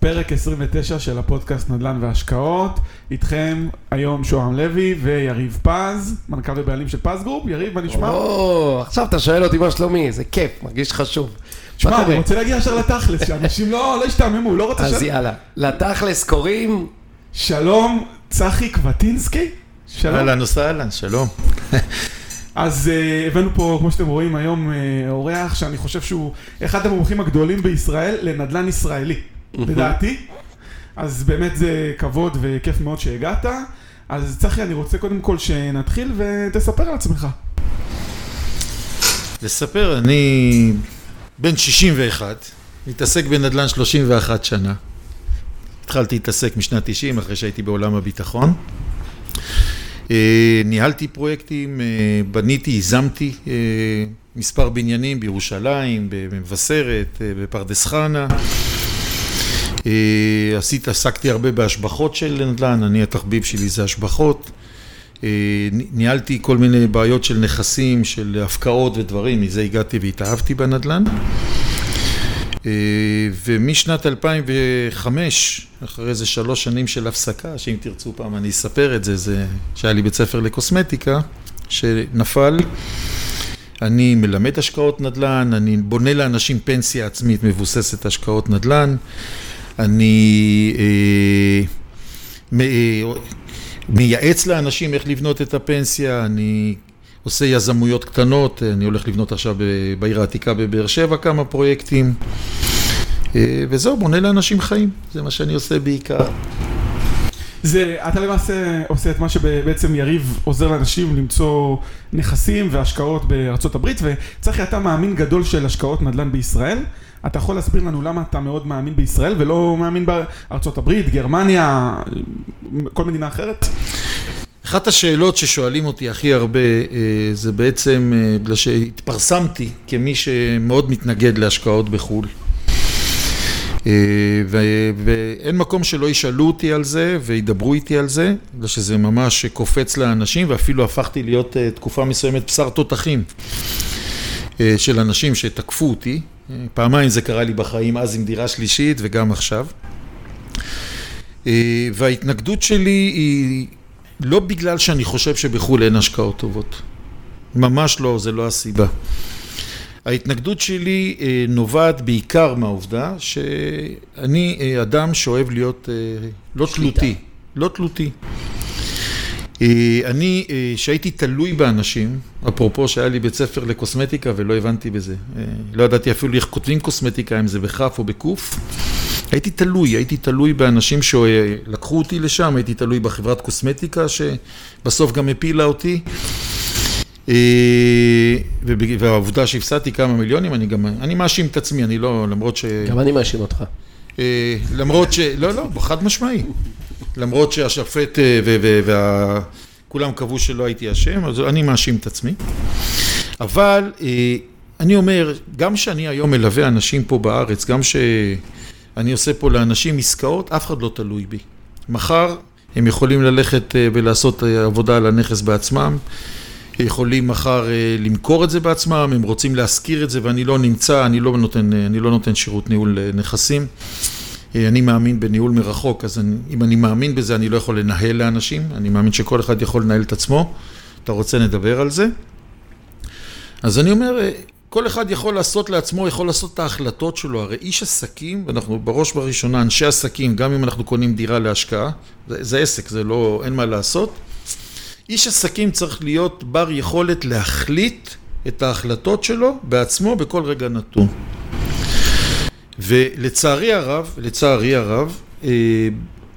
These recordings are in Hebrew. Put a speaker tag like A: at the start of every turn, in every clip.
A: פרק 29 של הפודקאסט נדל"ן והשקעות. איתכם היום שוהם לוי ויריב פז, מנכ"ל ובעלים של פז גרופ. יריב, מה נשמע?
B: או, עכשיו אתה שואל אותי מה שלומי, זה כיף, מרגיש חשוב.
A: שמע, אני? רוצה להגיע ישר לתכלס, שאנשים לא לא ישתעממו, לא רוצה
B: אז
A: ש...
B: יאללה, לתכלס קוראים,
A: שלום, צחי קווטינסקי. שלום.
C: אהלן וסהלן, שלום.
A: אז אה, הבאנו פה, כמו שאתם רואים היום, אה, אורח שאני חושב שהוא אחד המומחים הגדולים בישראל לנדל"ן ישראלי, לדעתי. אז באמת זה כבוד וכיף מאוד שהגעת. אז צחי, אני רוצה קודם כל שנתחיל ותספר על עצמך.
C: לספר, אני בן 61, מתעסק בנדל"ן 31 שנה. התחלתי להתעסק משנת 90, אחרי שהייתי בעולם הביטחון. אה, ניהלתי פרויקטים, אה, בניתי, ייזמתי אה, מספר בניינים בירושלים, במבשרת, בפרדס חנה. אה, עשית, עסקתי הרבה בהשבחות של נדל"ן, אני התחביב שלי זה השבחות. אה, ניהלתי כל מיני בעיות של נכסים, של הפקעות ודברים, מזה הגעתי והתאהבתי בנדל"ן. אה, ומשנת 2005, אחרי איזה שלוש שנים של הפסקה, שאם תרצו פעם אני אספר את זה, זה שהיה לי בית ספר לקוסמטיקה, שנפל. אני מלמד השקעות נדל"ן, אני בונה לאנשים פנסיה עצמית מבוססת השקעות נדל"ן, אני אה, אה, מייעץ לאנשים איך לבנות את הפנסיה, אני עושה יזמויות קטנות, אני הולך לבנות עכשיו בעיר העתיקה בבאר שבע כמה פרויקטים, אה, וזהו, בונה לאנשים חיים, זה מה שאני עושה בעיקר.
A: זה, אתה למעשה עושה את מה שבעצם יריב עוזר לאנשים למצוא נכסים והשקעות בארצות הברית, וצחי, אתה מאמין גדול של השקעות נדל"ן בישראל. אתה יכול להסביר לנו למה אתה מאוד מאמין בישראל ולא מאמין בארצות הברית, גרמניה, כל מדינה אחרת?
C: אחת השאלות ששואלים אותי הכי הרבה אה, זה בעצם אה, בגלל שהתפרסמתי כמי שמאוד מתנגד להשקעות בחו"ל. אה, ואין מקום שלא ישאלו אותי על זה וידברו איתי על זה, בגלל שזה ממש קופץ לאנשים ואפילו הפכתי להיות תקופה מסוימת בשר תותחים של אנשים שתקפו אותי. פעמיים זה קרה לי בחיים, אז עם דירה שלישית וגם עכשיו. אה, וההתנגדות שלי היא לא בגלל שאני חושב שבחו"ל אין השקעות טובות. ממש לא, זה לא הסיבה. ההתנגדות שלי אה, נובעת בעיקר מהעובדה שאני אה, אדם שאוהב להיות לא תלותי. לא תלותי. אה, אני, אה, שהייתי תלוי באנשים, אפרופו שהיה לי בית ספר לקוסמטיקה ולא הבנתי בזה, אה, לא ידעתי אפילו איך כותבים קוסמטיקה, אם זה בכף או בקוף, הייתי תלוי, הייתי תלוי באנשים שלקחו אותי לשם, הייתי תלוי בחברת קוסמטיקה שבסוף גם הפילה אותי. והעובדה שהפסדתי כמה מיליונים, אני גם, אני מאשים את עצמי, אני לא, למרות ש...
B: גם אני מאשים אותך.
C: למרות ש... לא, לא, חד משמעי. למרות שהשופט אה, ו- ו- וה... כולם קבעו שלא הייתי אשם, אז אני מאשים את עצמי. אבל אה, אני אומר, גם שאני היום מלווה אנשים פה בארץ, גם שאני עושה פה לאנשים עסקאות, אף אחד לא תלוי בי. מחר הם יכולים ללכת אה, ולעשות עבודה על הנכס בעצמם. יכולים מחר למכור את זה בעצמם, הם רוצים להשכיר את זה ואני לא נמצא, אני לא נותן, אני לא נותן שירות ניהול נכסים. אה, אני מאמין בניהול מרחוק, אז אני, אם אני מאמין בזה אני לא יכול לנהל לאנשים, אני מאמין שכל אחד יכול לנהל את עצמו. אתה רוצה נדבר על זה? אז אני אומר, אה, כל אחד יכול לעשות לעצמו, יכול לעשות את ההחלטות שלו, הרי איש עסקים, ואנחנו בראש ובראשונה אנשי עסקים, גם אם אנחנו קונים דירה להשקעה, זה, זה עסק, זה לא, אין מה לעשות. איש עסקים צריך להיות בר יכולת להחליט את ההחלטות שלו בעצמו בכל רגע נתון. ולצערי הרב, לצערי הרב, אה,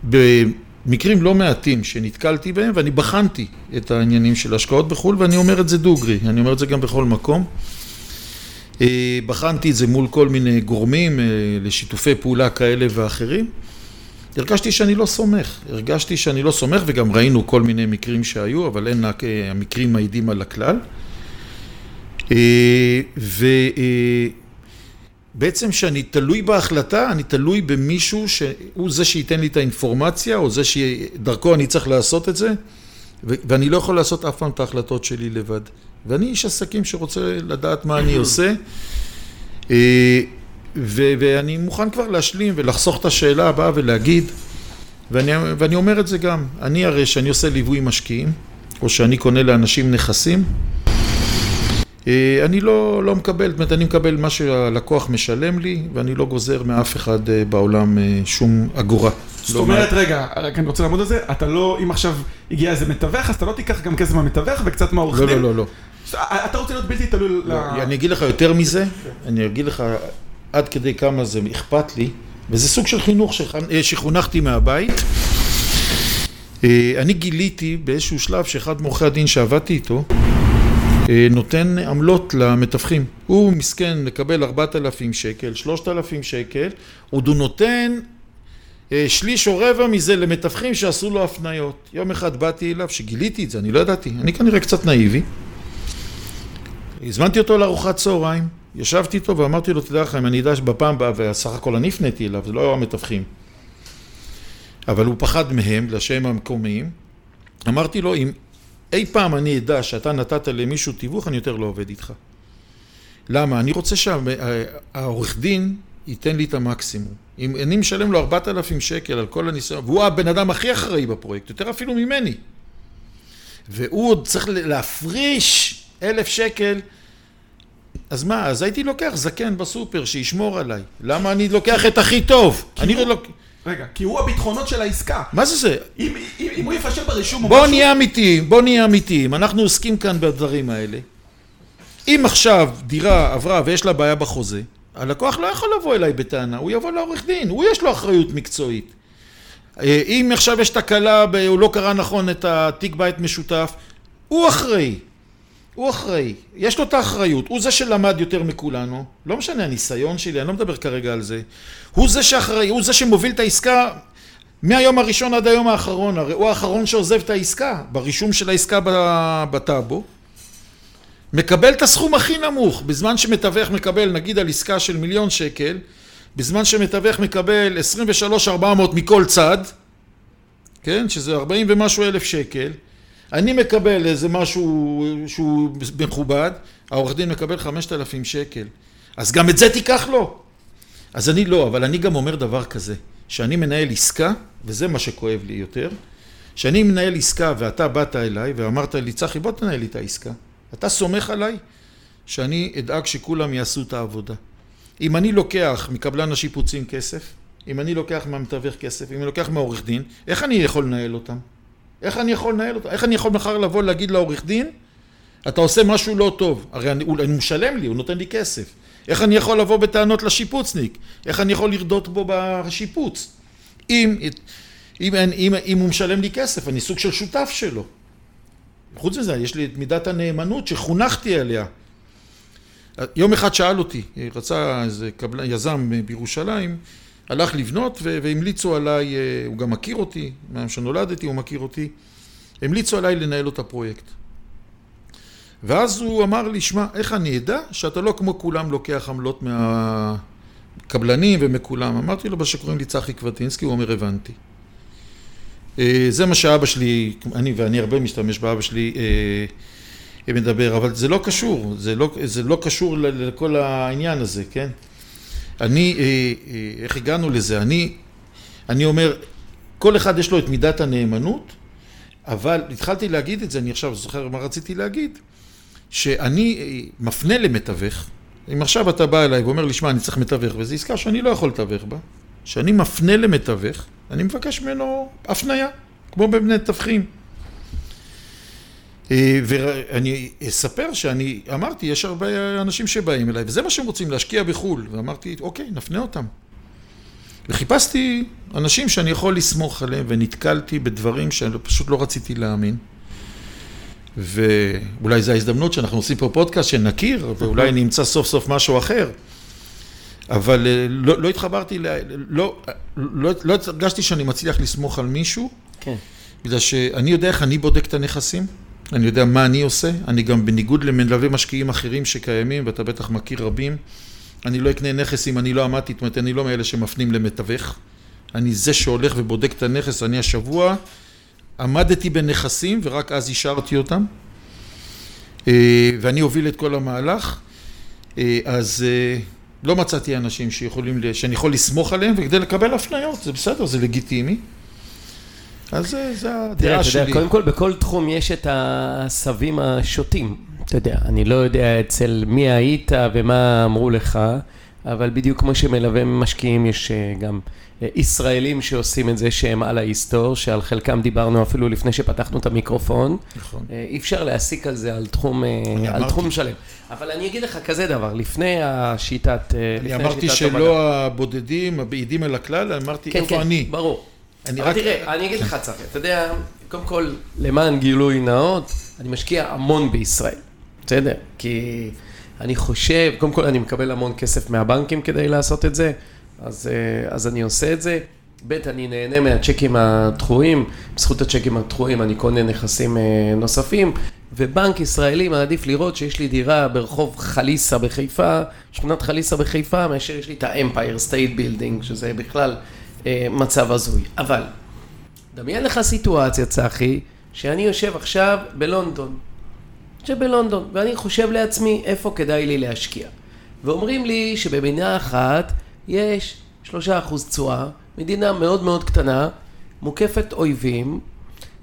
C: במקרים לא מעטים שנתקלתי בהם, ואני בחנתי את העניינים של השקעות בחו"ל, ואני אומר את זה דוגרי, אני אומר את זה גם בכל מקום. אה, בחנתי את זה מול כל מיני גורמים אה, לשיתופי פעולה כאלה ואחרים. הרגשתי שאני לא סומך, הרגשתי שאני לא סומך וגם ראינו כל מיני מקרים שהיו, אבל אין רק המקרים מעידים על הכלל. אה, ובעצם שאני תלוי בהחלטה, אני תלוי במישהו שהוא זה שייתן לי את האינפורמציה, או זה שדרכו אני צריך לעשות את זה, ואני לא יכול לעשות אף פעם את ההחלטות שלי לבד. ואני איש עסקים שרוצה לדעת מה אני עושה. אה, ואני מוכן כבר להשלים ולחסוך את השאלה הבאה ולהגיד, ואני, ואני אומר את זה גם, אני הרי שאני עושה ליווי משקיעים, או שאני קונה לאנשים נכסים, אני לא, לא מקבל, זאת אומרת, אני מקבל מה שהלקוח משלם לי, ואני לא גוזר מאף אחד אה, בעולם אה, שום אגורה.
A: זאת
C: לא
A: אומרת, רגע, רק אני רוצה לעמוד על זה, אתה לא, אם עכשיו הגיע איזה מתווך, אז אתה לא תיקח גם כסף מהמתווך וקצת מהעורך
C: לא,
A: דין.
C: לא, לא, לא.
A: אתה רוצה להיות בלתי תלוי ל...
C: לא, אני אגיד לך יותר מזה, אני אגיד לך עד כדי כמה זה אכפת לי, וזה סוג של חינוך שח- אה, שחונכתי מהבית. אה, אני גיליתי באיזשהו שלב שאחד מעורכי הדין שעבדתי איתו, אה, נותן עמלות למתווכים. הוא מסכן לקבל 4,000 שקל, 3,000 שקל, עוד הוא נותן אה, שליש או רבע מזה למתווכים שעשו לו הפניות. יום אחד באתי אליו, שגיליתי את זה, אני לא ידעתי, אני כנראה קצת נאיבי. הזמנתי אותו לארוחת צהריים, ישבתי איתו ואמרתי לו, תדע לך, אם אני אדע שבפעם הבאה, וסך הכל אני הפניתי אליו, זה לא היו המתווכים. אבל הוא פחד מהם, לשם המקומיים. אמרתי לו, אם אי פעם אני אדע שאתה נתת למישהו תיווך, אני יותר לא עובד איתך. למה? אני רוצה שהעורך דין ייתן לי את המקסימום. אם אני משלם לו 4,000 שקל על כל הניסיון, והוא הבן אדם הכי אחראי בפרויקט, יותר אפילו ממני. והוא עוד צריך להפריש אלף שקל, אז מה, אז הייתי לוקח זקן בסופר שישמור עליי. למה אני לוקח את הכי טוב? אני
A: הוא-
C: לא...
A: רגע, כי הוא הביטחונות של העסקה.
C: מה זה זה?
A: אם, אם, אם הוא יפשל ברישום או משהו...
C: נהיה אמיתיים, בוא נהיה אמיתיים, אנחנו עוסקים כאן בדברים האלה. אם עכשיו דירה עברה ויש לה בעיה בחוזה, הלקוח לא יכול לבוא אליי בטענה, הוא יבוא לעורך דין, הוא יש לו אחריות מקצועית. אה, אם עכשיו יש תקלה, הוא לא קרא נכון את התיק בית משותף, הוא אחראי. הוא אחראי, יש לו את האחריות, הוא זה שלמד יותר מכולנו, לא משנה הניסיון שלי, אני לא מדבר כרגע על זה, הוא זה שאחראי, הוא זה שמוביל את העסקה מהיום הראשון עד היום האחרון, הרי הוא האחרון שעוזב את העסקה, ברישום של העסקה בטאבו, מקבל את הסכום הכי נמוך, בזמן שמתווך מקבל נגיד על עסקה של מיליון שקל, בזמן שמתווך מקבל 23,400 מכל צד, כן, שזה 40 ומשהו אלף שקל, אני מקבל איזה משהו שהוא מכובד, העורך דין מקבל 5,000 שקל, אז גם את זה תיקח לו. אז אני לא, אבל אני גם אומר דבר כזה, שאני מנהל עסקה, וזה מה שכואב לי יותר, שאני מנהל עסקה ואתה באת אליי ואמרת לי, צחי בוא תנהל לי את העסקה. אתה סומך עליי שאני אדאג שכולם יעשו את העבודה. אם אני לוקח מקבלן השיפוצים כסף, אם אני לוקח מהמתווך כסף, אם אני לוקח מהעורך דין, איך אני יכול לנהל אותם? איך אני יכול לנהל אותם? איך אני יכול מחר לבוא להגיד לעורך דין, אתה עושה משהו לא טוב, הרי אני, הוא, הוא משלם לי, הוא נותן לי כסף. איך אני יכול לבוא בטענות לשיפוצניק? איך אני יכול לרדות בו בשיפוץ? אם, אם, אם, אם, אם הוא משלם לי כסף, אני סוג של שותף שלו. חוץ מזה, יש לי את מידת הנאמנות שחונכתי עליה. יום אחד שאל אותי, רצה איזה קבל... יזם בירושלים, הלך לבנות והמליצו עליי, הוא גם מכיר אותי, מהיום שנולדתי הוא מכיר אותי, המליצו עליי לנהל לו את הפרויקט. ואז הוא אמר לי, שמע, איך אני אדע שאתה לא כמו כולם לוקח עמלות מהקבלנים ומכולם? אמרתי לו, שקוראים לי צחי קבטינסקי, הוא אומר, הבנתי. זה מה שאבא שלי, אני ואני הרבה משתמש באבא שלי, מדבר, אבל זה לא קשור, זה לא, זה לא קשור לכל העניין הזה, כן? אני, איך הגענו לזה? אני, אני אומר, כל אחד יש לו את מידת הנאמנות, אבל התחלתי להגיד את זה, אני עכשיו זוכר מה רציתי להגיד, שאני מפנה למתווך, אם עכשיו אתה בא אליי ואומר לי, שמע, אני צריך מתווך, וזו עסקה שאני לא יכול לתווך בה, שאני מפנה למתווך, אני מבקש ממנו הפניה, כמו בבני תווכים. ואני אספר שאני, אמרתי, יש הרבה אנשים שבאים אליי, וזה מה שהם רוצים, להשקיע בחו"ל, ואמרתי, אוקיי, נפנה אותם. וחיפשתי אנשים שאני יכול לסמוך עליהם, ונתקלתי בדברים שאני פשוט לא רציתי להאמין. ואולי זו ההזדמנות שאנחנו עושים פה פודקאסט שנכיר, ואולי נמצא סוף סוף משהו אחר. אבל לא, לא התחברתי, לא, לא, לא הרגשתי שאני מצליח לסמוך על מישהו,
B: כן.
C: בגלל שאני יודע איך אני בודק את הנכסים, אני יודע מה אני עושה, אני גם בניגוד למלווה משקיעים אחרים שקיימים, ואתה בטח מכיר רבים, אני לא אקנה נכס אם אני לא עמדתי, זאת אומרת, אני לא מאלה שמפנים למתווך, אני זה שהולך ובודק את הנכס, אני השבוע עמדתי בנכסים ורק אז אישרתי אותם, ואני אוביל את כל המהלך, אז לא מצאתי אנשים שיכולים, שאני יכול לסמוך עליהם, וכדי לקבל הפניות, זה בסדר, זה לגיטימי. אז זה, זה הדעה שלי.
B: קודם כל, בכל תחום יש את הסבים השוטים. אתה יודע, אני לא יודע אצל מי היית ומה אמרו לך, אבל בדיוק כמו שמלווה משקיעים, יש אה, גם אה, ישראלים שעושים את זה שהם על ההיסטור, שעל חלקם דיברנו אפילו לפני שפתחנו את המיקרופון.
C: נכון.
B: אה, אי אפשר להסיק על זה על תחום, על
C: אמרתי.
B: תחום שלם. אבל אני אגיד לך כזה דבר, לפני השיטת...
C: אני
B: לפני
C: אמרתי
B: שיטת המדע.
C: שלא הבודדים, המעידים על הכלל, אמרתי
B: כן,
C: איפה
B: כן,
C: אני.
B: ברור.
C: אני
B: אבל
C: רק-
B: תראה, אני אגיד לך צחי, אתה יודע, קודם כל, למען גילוי נאות, אני משקיע המון בישראל, בסדר? כי אני חושב, קודם כל אני מקבל המון כסף מהבנקים כדי לעשות את זה, אז, אה, אז אני עושה את זה. ב', אני נהנה מהצ'קים הדחויים, בזכות הצ'קים הדחויים אני קונה נכסים אה, נוספים, ובנק ישראלי מעדיף לראות שיש לי דירה ברחוב חליסה בחיפה, שכונת חליסה בחיפה, מאשר יש לי את ה-Empire State Building, שזה בכלל אה, מצב הזוי. אבל, דמיין לך סיטואציה, צחי, שאני יושב עכשיו בלונדון. יושב בלונדון, ואני חושב לעצמי איפה כדאי לי להשקיע. ואומרים לי שבמדינה אחת יש שלושה אחוז תשואה, מדינה מאוד מאוד קטנה, מוקפת אויבים,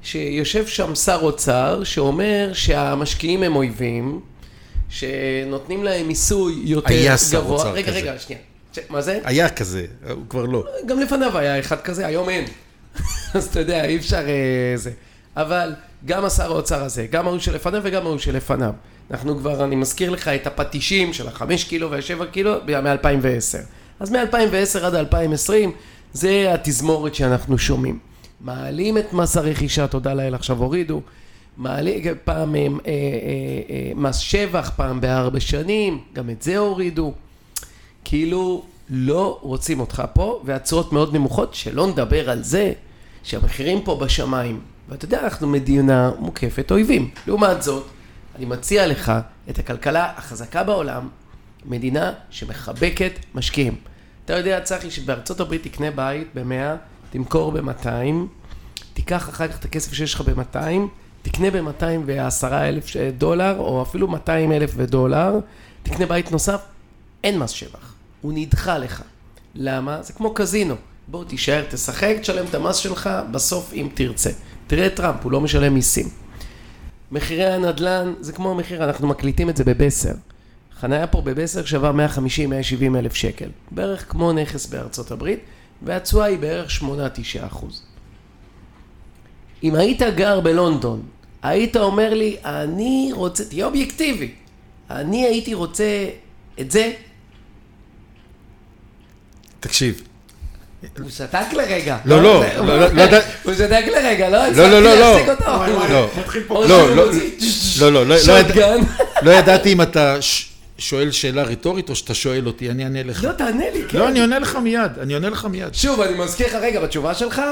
B: שיושב שם שר אוצר שאומר שהמשקיעים הם אויבים, שנותנים להם מיסוי יותר גבוה.
C: היה שר אוצר
B: רגע,
C: כזה.
B: רגע, שנייה. מה זה?
C: היה כזה, הוא כבר לא.
B: גם לפניו היה אחד כזה, היום אין. אז אתה יודע, אי אפשר אה, זה. אבל גם השר האוצר הזה, גם ההוא שלפניו וגם ההוא שלפניו. אנחנו כבר, אני מזכיר לך את הפטישים של החמש קילו והשבע קילו מ-2010. אז מ-2010 עד 2020, זה התזמורת שאנחנו שומעים. מעלים את מס הרכישה, תודה לאל, עכשיו הורידו. מעלים פעם אה, אה, אה, אה, מס שבח, פעם בארבע שנים, גם את זה הורידו. כאילו לא רוצים אותך פה, והתשואות מאוד נמוכות, שלא נדבר על זה שהמחירים פה בשמיים. ואתה יודע, אנחנו מדינה מוקפת אויבים. לעומת זאת, אני מציע לך את הכלכלה החזקה בעולם, מדינה שמחבקת משקיעים. אתה יודע, צחי, שבארצות הברית תקנה בית ב-100, תמכור ב-200, תיקח אחר כך את הכסף שיש לך ב-200, תקנה ב-210 אלף דולר, או אפילו 200 אלף ודולר, תקנה בית נוסף, אין מס שבח, הוא נדחה לך. למה? זה כמו קזינו. בוא תישאר, תשחק, תשלם את המס שלך, בסוף אם תרצה. תראה את טראמפ, הוא לא משלם מיסים. מחירי הנדל"ן זה כמו המחיר, אנחנו מקליטים את זה בבסר. חניה פה בבסר שווה 150-170 אלף שקל. בערך כמו נכס בארצות הברית, והתשואה היא בערך 8-9 אחוז. אם היית גר בלונדון, היית אומר לי, אני רוצה, תהיה אובייקטיבי, אני הייתי רוצה את זה,
C: תקשיב.
B: הוא שתק לרגע.
C: לא, לא, לא, לא, לא יודע-
B: הוא שתק לרגע, לא
C: לא,
B: הצלחתי
C: לא, לא.
B: להפסיק אותו.
C: לא. לא, לא, לא, לא, לא, ידעתי אם אתה שואל שאלה רטורית או שאתה שואל אותי, אני אענה לך.
B: לא, תענה לי, כן.
C: לא, אני עונה לך מיד, אני עונה לך מיד.
B: שוב, אני מזכיר לך רגע, בתשובה שלך,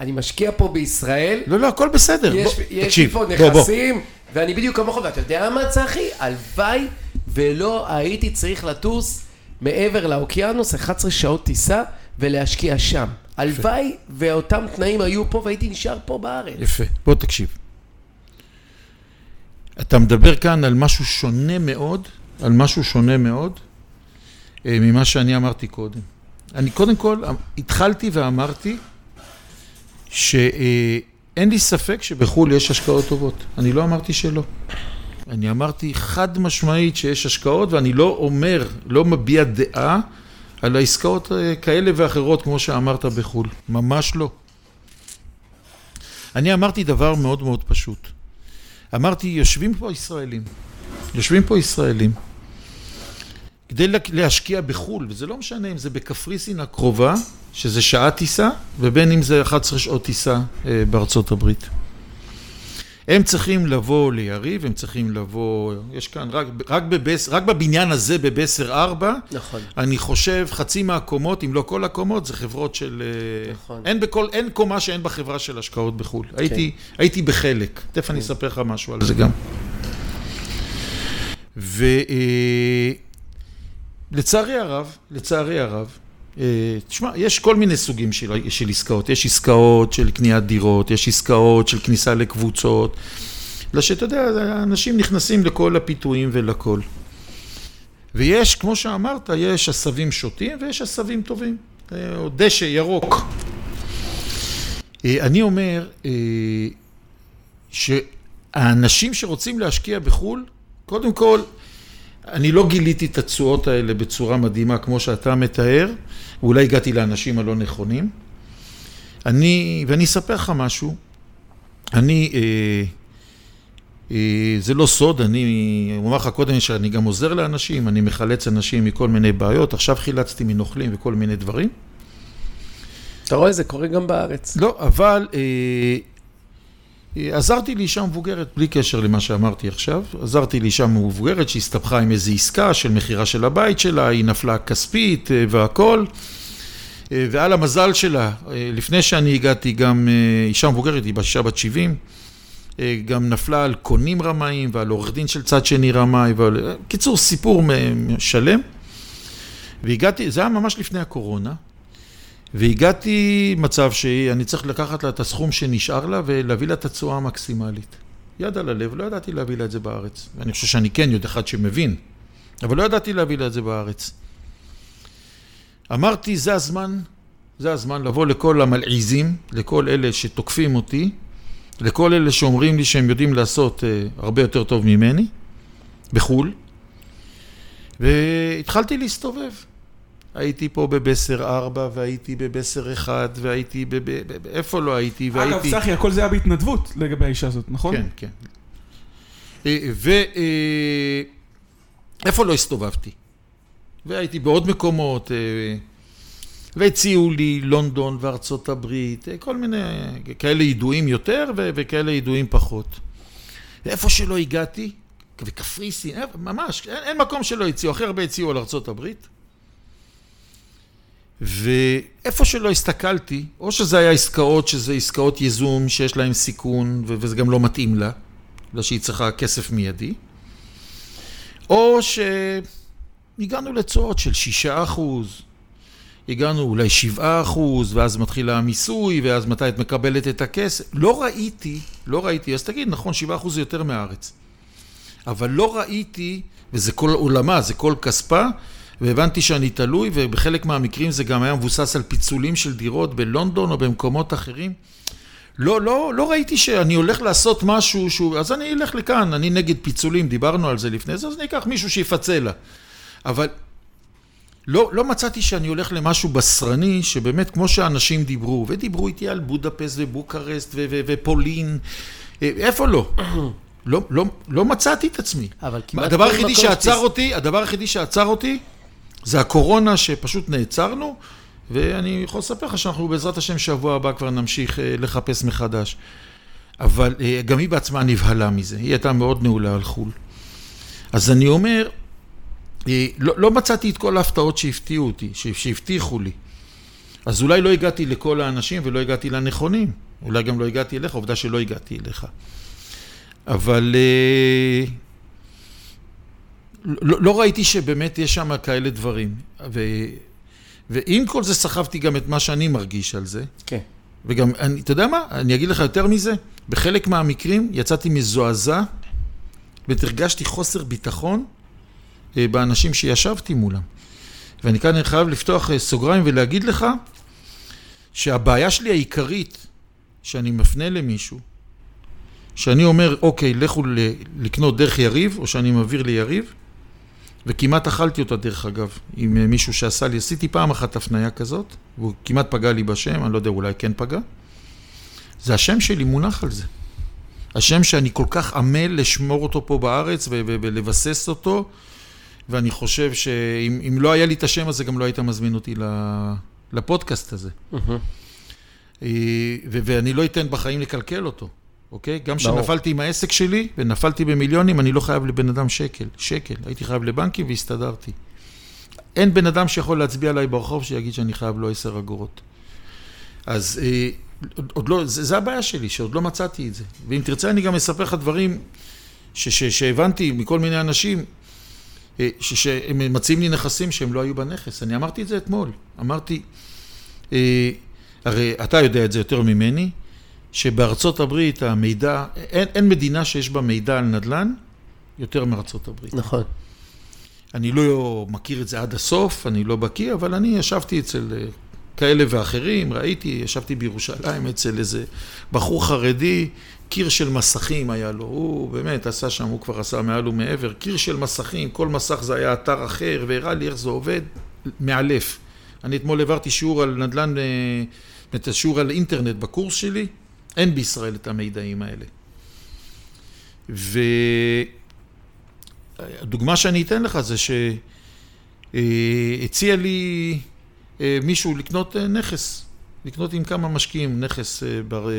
B: אני משקיע פה בישראל,
C: לא, לא, הכל בסדר.
B: יש,
C: בוא,
B: יש לי פה
C: בוא, בוא.
B: נכסים, ואני בדיוק כמוך, ואתה יודע מה, צחי? הלוואי ולא הייתי צריך לטוס מעבר לאוקיינוס 11 שעות טיסה ולהשקיע שם. הלוואי ואותם תנאים היו פה והייתי נשאר פה בארץ.
C: יפה, בוא תקשיב. אתה מדבר כאן על משהו שונה מאוד, על משהו שונה מאוד אה, ממה שאני אמרתי קודם. אני קודם כל התחלתי ואמרתי שאין לי ספק שבחו"ל יש השקעות טובות. אני לא אמרתי שלא. אני אמרתי חד משמעית שיש השקעות ואני לא אומר, לא מביע דעה על העסקאות אה, כאלה ואחרות כמו שאמרת בחו"ל. ממש לא. אני אמרתי דבר מאוד מאוד פשוט. אמרתי, יושבים פה ישראלים, יושבים פה ישראלים, כדי לה- להשקיע בחו"ל, וזה לא משנה אם זה בקפריסין הקרובה, שזה שעה טיסה, ובין אם זה 11 שעות טיסה אה, בארצות הברית. הם צריכים לבוא ליריב, הם צריכים לבוא, יש כאן, רק, רק, בבס, רק בבניין הזה בבסר 4,
B: נכון.
C: אני חושב חצי מהקומות, אם לא כל הקומות, זה חברות של... אה,
B: נכון.
C: אין, בכל, אין קומה שאין בה חברה של השקעות בחו"ל. כן. הייתי, הייתי בחלק, תכף אני אספר לך משהו על זה גם. ולצערי הרב, לצערי הרב, אה, תשמע, יש כל מיני סוגים של, של עסקאות. יש עסקאות של קניית דירות, יש עסקאות של כניסה לקבוצות. בגלל שאתה יודע, אנשים נכנסים לכל הפיתויים ולכל. ויש, כמו שאמרת, יש עשבים שוטים ויש עשבים טובים, אה, או דשא ירוק. אה, אני אומר אה, שהאנשים שרוצים להשקיע בחו"ל, קודם כל, אני לא גיליתי את התשואות האלה בצורה מדהימה כמו שאתה מתאר, ואולי הגעתי לאנשים הלא נכונים. אני, ואני אספר לך משהו, אני, אה, אה, זה לא סוד, אני אומר לך קודם שאני גם עוזר לאנשים, אני מחלץ אנשים מכל מיני בעיות, עכשיו חילצתי מנוכלים וכל מיני דברים.
B: אתה רואה, זה קורה גם בארץ.
C: לא, אבל אה, עזרתי לאישה מבוגרת, בלי קשר למה שאמרתי עכשיו, עזרתי לאישה מבוגרת שהסתבכה עם איזו עסקה של מכירה של הבית שלה, היא נפלה כספית אה, והכל. אה, ועל המזל שלה, אה, לפני שאני הגעתי, גם אישה מבוגרת, היא אישה בת 70, אה, גם נפלה על קונים רמאים ועל עורך דין של צד שני רמאי, ועל... קיצור, סיפור שלם. והגעתי, זה היה ממש לפני הקורונה, והגעתי מצב שאני צריך לקחת לה את הסכום שנשאר לה ולהביא לה את התשואה המקסימלית. יד על הלב, לא ידעתי להביא לה את זה בארץ. ואני חושב שאני כן יודע אחד שמבין, אבל לא ידעתי להביא לה את זה בארץ. אמרתי, זה הזמן, זה הזמן לבוא לכל המלעיזים, לכל אלה שתוקפים אותי, לכל אלה שאומרים לי שהם יודעים לעשות uh, הרבה יותר טוב ממני, בחו"ל, והתחלתי להסתובב. הייתי פה בבסר 4, והייתי בבסר 1, והייתי ב... איפה לא הייתי, והייתי...
A: אגב, צחי, הכל זה היה בהתנדבות לגבי האישה הזאת, נכון?
C: כן, כן. ואיפה לא הסתובבתי? והייתי בעוד מקומות, אה, והציעו לי לונדון וארצות הברית, אה, כל מיני כאלה ידועים יותר וכאלה ידועים פחות. ואיפה שלא הגעתי, וקפריסין, אה, ממש, אין, אין מקום שלא הציעו, הכי הרבה הציעו על ארצות הברית. ואיפה שלא הסתכלתי, או שזה היה עסקאות, שזה עסקאות ייזום שיש להן סיכון, וזה גם לא מתאים לה, בגלל שהיא צריכה כסף מיידי, או שהגענו לתשואות של שישה אחוז, הגענו אולי שבעה אחוז, ואז מתחיל המיסוי, ואז מתי את מקבלת את הכסף. לא ראיתי, לא ראיתי, אז תגיד, נכון, שבעה אחוז זה יותר מהארץ. אבל לא ראיתי, וזה כל עולמה, זה כל כספה, והבנתי שאני תלוי, ובחלק מהמקרים זה גם היה מבוסס על פיצולים של דירות בלונדון או במקומות אחרים. לא, לא, לא ראיתי שאני הולך לעשות משהו שהוא, אז אני אלך לכאן, אני נגד פיצולים, דיברנו על זה לפני זה, אז אני אקח מישהו שיפצה לה. אבל לא, לא מצאתי שאני הולך למשהו בשרני, שבאמת כמו שאנשים דיברו, ודיברו איתי על בודפסט ובוקרסט ו- ו- ופולין, אה, איפה לא? לא, לא, לא מצאתי את עצמי.
B: אבל כמעט
C: הדבר היחידי שעצר
B: שתס-
C: אותי, הדבר היחידי שעצר אותי, זה הקורונה שפשוט נעצרנו, ואני יכול לספר לך שאנחנו בעזרת השם שבוע הבא כבר נמשיך אה, לחפש מחדש. אבל אה, גם היא בעצמה נבהלה מזה, היא הייתה מאוד נעולה על חו"ל. אז אני אומר, אה, לא, לא מצאתי את כל ההפתעות שהפתיעו אותי, שהבטיחו לי. אז אולי לא הגעתי לכל האנשים ולא הגעתי לנכונים. אולי גם לא הגעתי אליך, עובדה שלא הגעתי אליך. אבל לא, לא ראיתי שבאמת יש שם כאלה דברים. ו, ועם כל זה סחבתי גם את מה שאני מרגיש על זה.
B: כן.
C: וגם, אני, אתה יודע מה? אני אגיד לך יותר מזה. בחלק מהמקרים יצאתי מזועזע והרגשתי חוסר ביטחון אה, באנשים שישבתי מולם. ואני כאן חייב לפתוח אה, סוגריים ולהגיד לך שהבעיה שלי העיקרית שאני מפנה למישהו, שאני אומר, אוקיי, לכו לקנות דרך יריב, או שאני מעביר ליריב, וכמעט אכלתי אותה דרך אגב, עם אה, מישהו שעשה לי, עשיתי פעם אחת הפנייה כזאת, והוא כמעט פגע לי בשם, אני לא יודע, אולי כן פגע. זה השם שלי מונח על זה. השם שאני כל כך עמל לשמור אותו פה בארץ ו- ו- ולבסס אותו, ואני חושב שאם אם לא היה לי את השם הזה, גם לא היית מזמין אותי לפודקאסט הזה. אה, ו- ואני לא אתן בחיים לקלקל אותו, אוקיי? גם. כשנפלתי עם העסק שלי ונפלתי במיליונים, אני לא חייב לבן אדם שקל, שקל. הייתי חייב לבנקים והסתדרתי. אין בן אדם שיכול להצביע עליי ברחוב שיגיד שאני חייב לו עשר אגורות. אז אה, עוד לא, זה, זה הבעיה שלי, שעוד לא מצאתי את זה. ואם תרצה, אני גם אספר לך דברים ש- ש- שהבנתי מכל מיני אנשים, אה, ש- שהם מציעים לי נכסים שהם לא היו בנכס. אני אמרתי את זה אתמול. אמרתי, אה, הרי אתה יודע את זה יותר ממני, שבארצות הברית המידע, אין, אין מדינה שיש בה מידע על נדל"ן יותר מארצות הברית.
B: נכון.
C: אני לא מכיר את זה עד הסוף, אני לא בקיא, אבל אני ישבתי אצל אה, כאלה ואחרים, ראיתי, ישבתי בירושלים אצל איזה בחור חרדי, קיר של מסכים היה לו, הוא באמת עשה שם, הוא כבר עשה מעל ומעבר, קיר של מסכים, כל מסך זה היה אתר אחר, והראה לי איך זה עובד, מאלף. אני אתמול העברתי שיעור על נדל"ן, אה, את השיעור על אינטרנט בקורס שלי, אין בישראל את המידעים האלה. והדוגמה שאני אתן לך זה שהציע לי אה, מישהו לקנות אה, נכס, לקנות עם כמה משקיעים נכס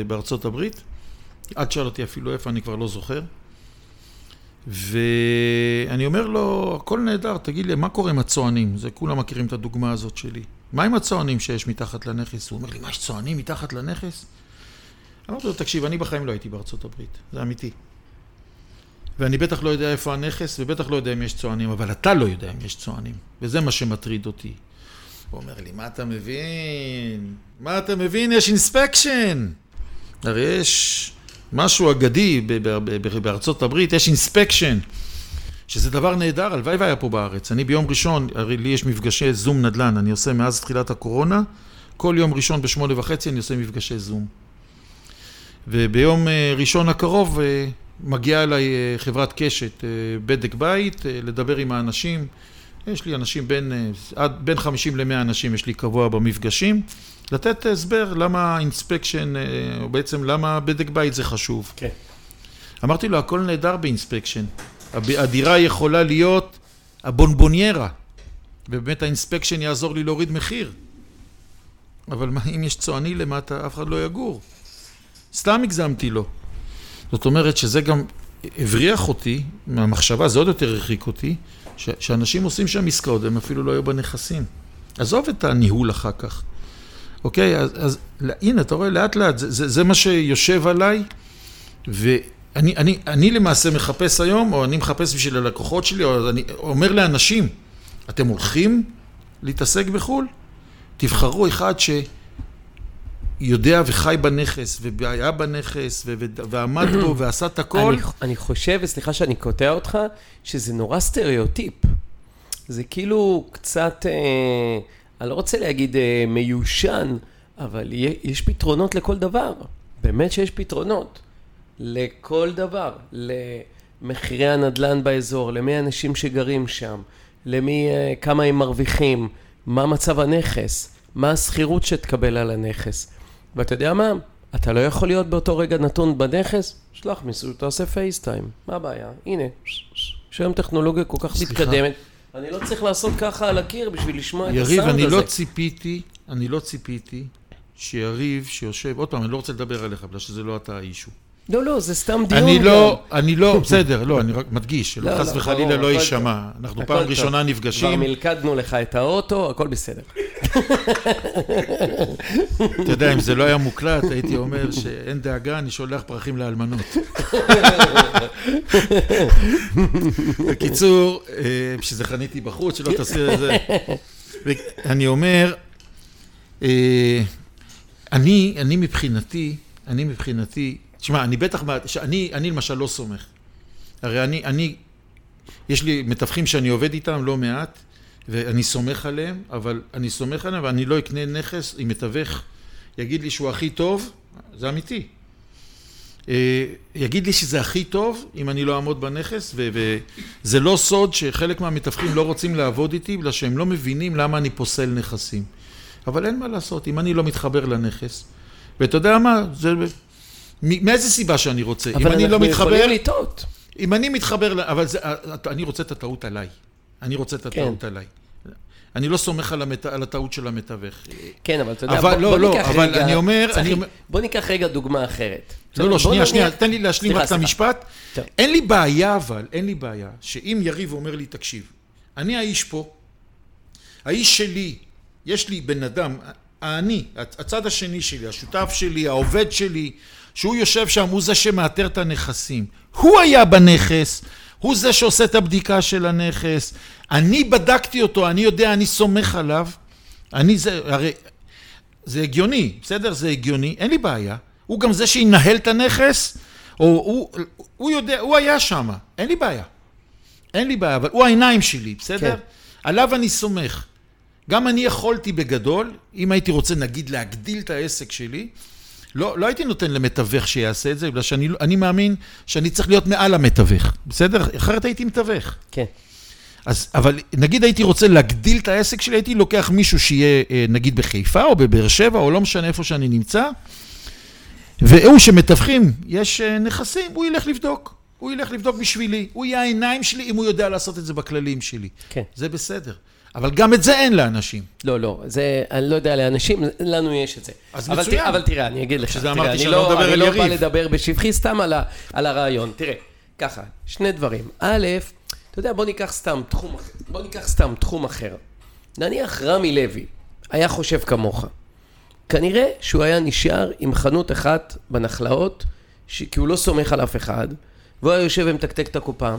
C: בארצות הברית. אל תשאל אותי אפילו איפה, אני כבר לא זוכר. ואני אומר לו, הכל נהדר, תגיד לי, מה קורה עם הצוענים? זה כולם מכירים את הדוגמה הזאת שלי. מה עם הצוענים שיש מתחת לנכס? הוא אומר לי, מה, יש צוענים מתחת לנכס? אמרתי לו, תקשיב, אני בחיים לא הייתי בארצות הברית, זה אמיתי. ואני בטח לא יודע איפה הנכס, ובטח לא יודע אם יש צוענים, אבל אתה לא יודע אם יש צוענים, וזה מה שמטריד אותי. הוא אומר לי, מה אתה מבין? מה אתה מבין? יש אינספקשן! הרי יש משהו אגדי בארצות הברית, יש אינספקשן, שזה דבר נהדר, הלוואי והיה פה בארץ. אני ביום ראשון, הרי לי יש מפגשי זום נדל"ן, אני עושה מאז תחילת הקורונה, כל יום ראשון בשמונה וחצי אני עושה מפגשי זום. וביום אה, ראשון הקרוב אה, מגיעה אליי אה, חברת קשת, בדק בית, לדבר עם האנשים. יש לי אנשים בין, עד בין 50 ל-100 אנשים יש לי קבוע במפגשים. לתת הסבר למה inspection, או בעצם למה בדק בית זה חשוב. כן. אמרתי לו, הכל נהדר ב inspection. הדירה יכולה להיות הבונבוניירה, ובאמת ה inspection יעזור לי להוריד מחיר. אבל מה אם יש צואני למטה, אף אחד לא יגור. סתם הגזמתי לו. זאת אומרת שזה גם הבריח אותי מהמחשבה, זה עוד יותר הרחיק אותי, שאנשים עושים שם עסקאות, והם אפילו לא היו בנכסים. עזוב את הניהול אחר כך. אוקיי? אז, אז הנה, אתה רואה, לאט לאט, זה, זה, זה מה שיושב עליי, ואני אני, אני למעשה מחפש היום, או אני מחפש בשביל הלקוחות שלי, או אני אומר לאנשים, אתם הולכים להתעסק בחו"ל? תבחרו אחד שיודע וחי בנכס, והיה בנכס, ועמד בו, ועשה את הכל.
B: אני, אני חושב, וסליחה שאני קוטע אותך, שזה נורא סטריאוטיפ. זה כאילו קצת... אה... אני לא רוצה להגיד אה, מיושן, אבל יש פתרונות לכל דבר. באמת שיש פתרונות. לכל דבר. למחירי הנדל"ן באזור, למי האנשים שגרים שם, למי, אה, כמה הם מרוויחים, מה מצב הנכס, מה השכירות שתקבל על הנכס. ואתה יודע מה? אתה לא יכול להיות באותו רגע נתון בנכס? שלח מישהו, תעשה פייסטיים. מה הבעיה? הנה, יש היום טכנולוגיה כל כך מתקדמת. אני לא צריך לעשות ככה על הקיר בשביל לשמוע את הסאונד הזה.
C: יריב, אני לא ציפיתי, אני לא ציפיתי שיריב שיושב, עוד פעם, אני לא רוצה לדבר עליך, בגלל שזה לא אתה האישו.
B: לא, לא, זה סתם דיון.
C: אני לא, אני לא, בסדר, לא, אני רק מדגיש, שלא חס וחלילה לא יישמע. אנחנו פעם ראשונה נפגשים.
B: כבר מלכדנו לך את האוטו, הכל בסדר.
C: אתה יודע, אם זה לא היה מוקלט, הייתי אומר שאין דאגה, אני שולח פרחים לאלמנות. בקיצור, אה, בשביל זה חניתי בחוץ, שלא תעשי את זה. אני אומר, אה, אני, אני מבחינתי, אני מבחינתי, תשמע, אני בטח, אני, אני למשל לא סומך. הרי אני, אני, יש לי מתווכים שאני עובד איתם לא מעט, ואני סומך עליהם, אבל אני סומך עליהם ואני לא אקנה נכס אם מתווך יגיד לי שהוא הכי טוב, זה אמיתי. אה, יגיד לי שזה הכי טוב אם אני לא אעמוד בנכס, וזה לא סוד שחלק מהמתווכים לא רוצים לעבוד איתי בגלל שהם לא מבינים למה אני פוסל נכסים. אבל אין מה לעשות, אם אני לא מתחבר לנכס, ואתה יודע מה, זה מאיזה סיבה שאני רוצה.
B: אבל אנחנו לא מתחבר, יכולים לטעות.
C: אם אני מתחבר, אבל זה, אני רוצה את הטעות עליי. אני רוצה את הטעות כן. עליי. אני לא סומך על, המת... על הטעות של המתווך.
B: כן, אבל אתה יודע, אבל, בוא, לא, בוא לא, ניקח
C: אבל רגע... אני אומר...
B: צחי, אני... בוא ניקח רגע דוגמה אחרת.
C: לא, לא, שנייה, שנייה, תן לי להשלים רק את המשפט. טוב. אין לי בעיה אבל, אין לי בעיה, שאם יריב אומר לי, תקשיב, אני האיש פה, האיש שלי, יש לי בן אדם, אני, הצד השני שלי, השותף שלי, העובד שלי, שהוא יושב שם, הוא זה שמאתר את הנכסים. הוא היה בנכס, הוא זה שעושה את הבדיקה של הנכס. אני בדקתי אותו, אני יודע, אני סומך עליו. אני זה, הרי זה הגיוני, בסדר? זה הגיוני, אין לי בעיה. הוא גם זה שינהל את הנכס, או הוא, הוא יודע, הוא היה שם, אין לי בעיה. אין לי בעיה, אבל הוא העיניים שלי, בסדר?
B: כן.
C: עליו אני סומך. גם אני יכולתי בגדול, אם הייתי רוצה נגיד להגדיל את העסק שלי, לא, לא הייתי נותן למתווך שיעשה את זה, בגלל שאני אני מאמין שאני צריך להיות מעל המתווך, בסדר? אחרת הייתי מתווך.
B: כן.
C: אז, אבל נגיד הייתי רוצה להגדיל את העסק שלי, הייתי לוקח מישהו שיהיה אה, נגיד בחיפה או בבאר שבע, או לא משנה איפה שאני נמצא, והוא שמתווכים, יש אה, נכסים, הוא ילך לבדוק. הוא ילך לבדוק בשבילי, הוא יהיה העיניים שלי אם הוא יודע לעשות את זה בכללים שלי.
B: כן.
C: זה בסדר. אבל גם את זה אין לאנשים.
B: לא, לא, זה, אני לא יודע לאנשים, לנו יש את זה.
C: אז
B: אבל
C: מצוין.
B: תראה, אבל תראה, אני אגיד לך,
C: שזה
B: תראה,
C: אמרתי
B: אני
C: שאני
B: לא,
C: לא
B: אני לא. בא לדבר בשבחי, סתם על, ה, על הרעיון. תראה, ככה, שני דברים. א', אתה יודע, בוא ניקח סתם תחום אחר. בוא ניקח סתם תחום אחר. נניח רמי לוי היה חושב כמוך. כנראה שהוא היה נשאר עם חנות אחת בנחלאות, ש... כי הוא לא סומך על אף אחד, והוא היה יושב ומתקתק את הקופה,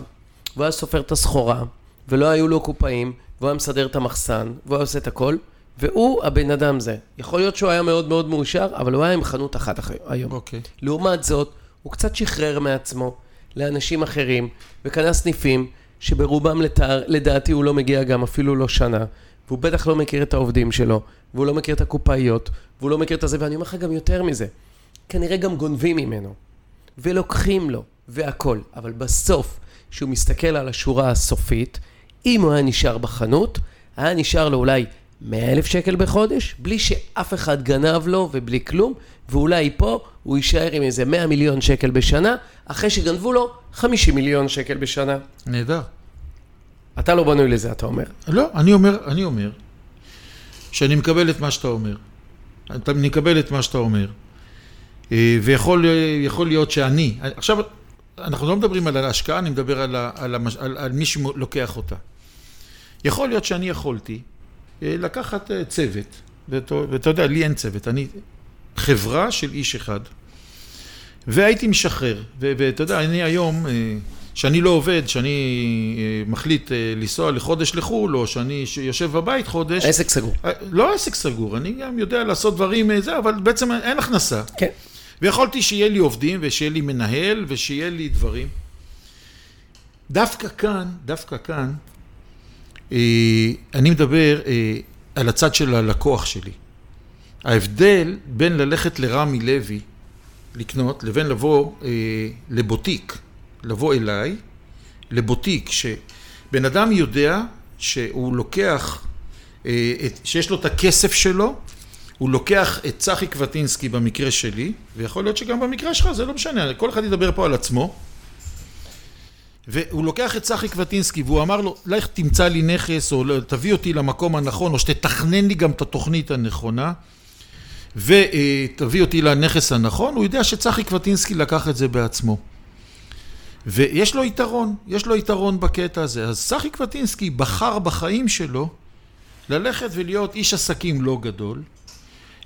B: והוא היה סופר את הסחורה, ולא היו לו קופאים, והוא היה מסדר את המחסן, והוא היה עושה את הכל, והוא הבן אדם זה. יכול להיות שהוא היה מאוד מאוד מאושר, אבל הוא היה עם חנות אחת אחרי, היום.
C: אוקיי.
B: לעומת זאת, הוא קצת שחרר מעצמו לאנשים אחרים, וקנה סניפים שברובם לתאר, לדעתי הוא לא מגיע גם אפילו לא שנה, והוא בטח לא מכיר את העובדים שלו, והוא לא מכיר את הקופאיות, והוא לא מכיר את הזה, ואני אומר לך גם יותר מזה, כנראה גם גונבים ממנו, ולוקחים לו, והכל, אבל בסוף, כשהוא מסתכל על השורה הסופית, אם הוא היה נשאר בחנות, היה נשאר לו אולי 100 אלף שקל בחודש, בלי שאף אחד גנב לו ובלי כלום, ואולי פה הוא יישאר עם איזה 100 מיליון שקל בשנה, אחרי שגנבו לו 50 מיליון שקל בשנה.
C: נהדר.
B: אתה לא בנוי לזה, אתה אומר.
C: לא, אני אומר, אני אומר, שאני מקבל את מה שאתה אומר. אתה- אני מקבל את מה שאתה אומר. אה, ויכול יכול להיות שאני, עכשיו, אנחנו לא מדברים על ההשקעה, אני מדבר על, על, על, על מי שלוקח אותה. יכול להיות שאני יכולתי אה, לקחת אה, צוות, ואתה, יודע, לי אין צוות, אני חברה של איש אחד, והייתי משחרר, ואתה יודע, אני היום, אה, שאני לא עובד, שאני מחליט לנסוע לחודש לחו"ל, או שאני יושב בבית חודש,
B: עסק סגור.
C: לא עסק סגור, אני גם יודע לעשות דברים, זה, אבל בעצם אין הכנסה.
B: כן.
C: ויכולתי שיהיה לי עובדים, ושיהיה לי מנהל, ושיהיה לי דברים. דווקא כאן, דווקא כאן, אני מדבר אה, על הצד של הלקוח שלי. ההבדל בין ללכת לרמי לוי לקנות, לבין לבוא אה, לבוטיק, לבוא אליי, לבוטיק, שבן אדם יודע שהוא לוקח, אה, שיש לו את הכסף שלו, הוא לוקח את צחי קווטינסקי במקרה שלי, ויכול להיות שגם במקרה שלך, זה לא משנה, כל אחד ידבר פה על עצמו. והוא לוקח את צחי קווטינסקי והוא אמר לו, לך תמצא לי נכס, או לא, תביא אותי למקום הנכון, או שתתכנן לי גם את התוכנית הנכונה, ותביא אותי לנכס הנכון, הוא יודע שצחי קווטינסקי לקח את זה בעצמו. ויש לו יתרון, יש לו יתרון בקטע הזה. אז צחי קווטינסקי בחר בחיים שלו ללכת ולהיות איש עסקים לא גדול,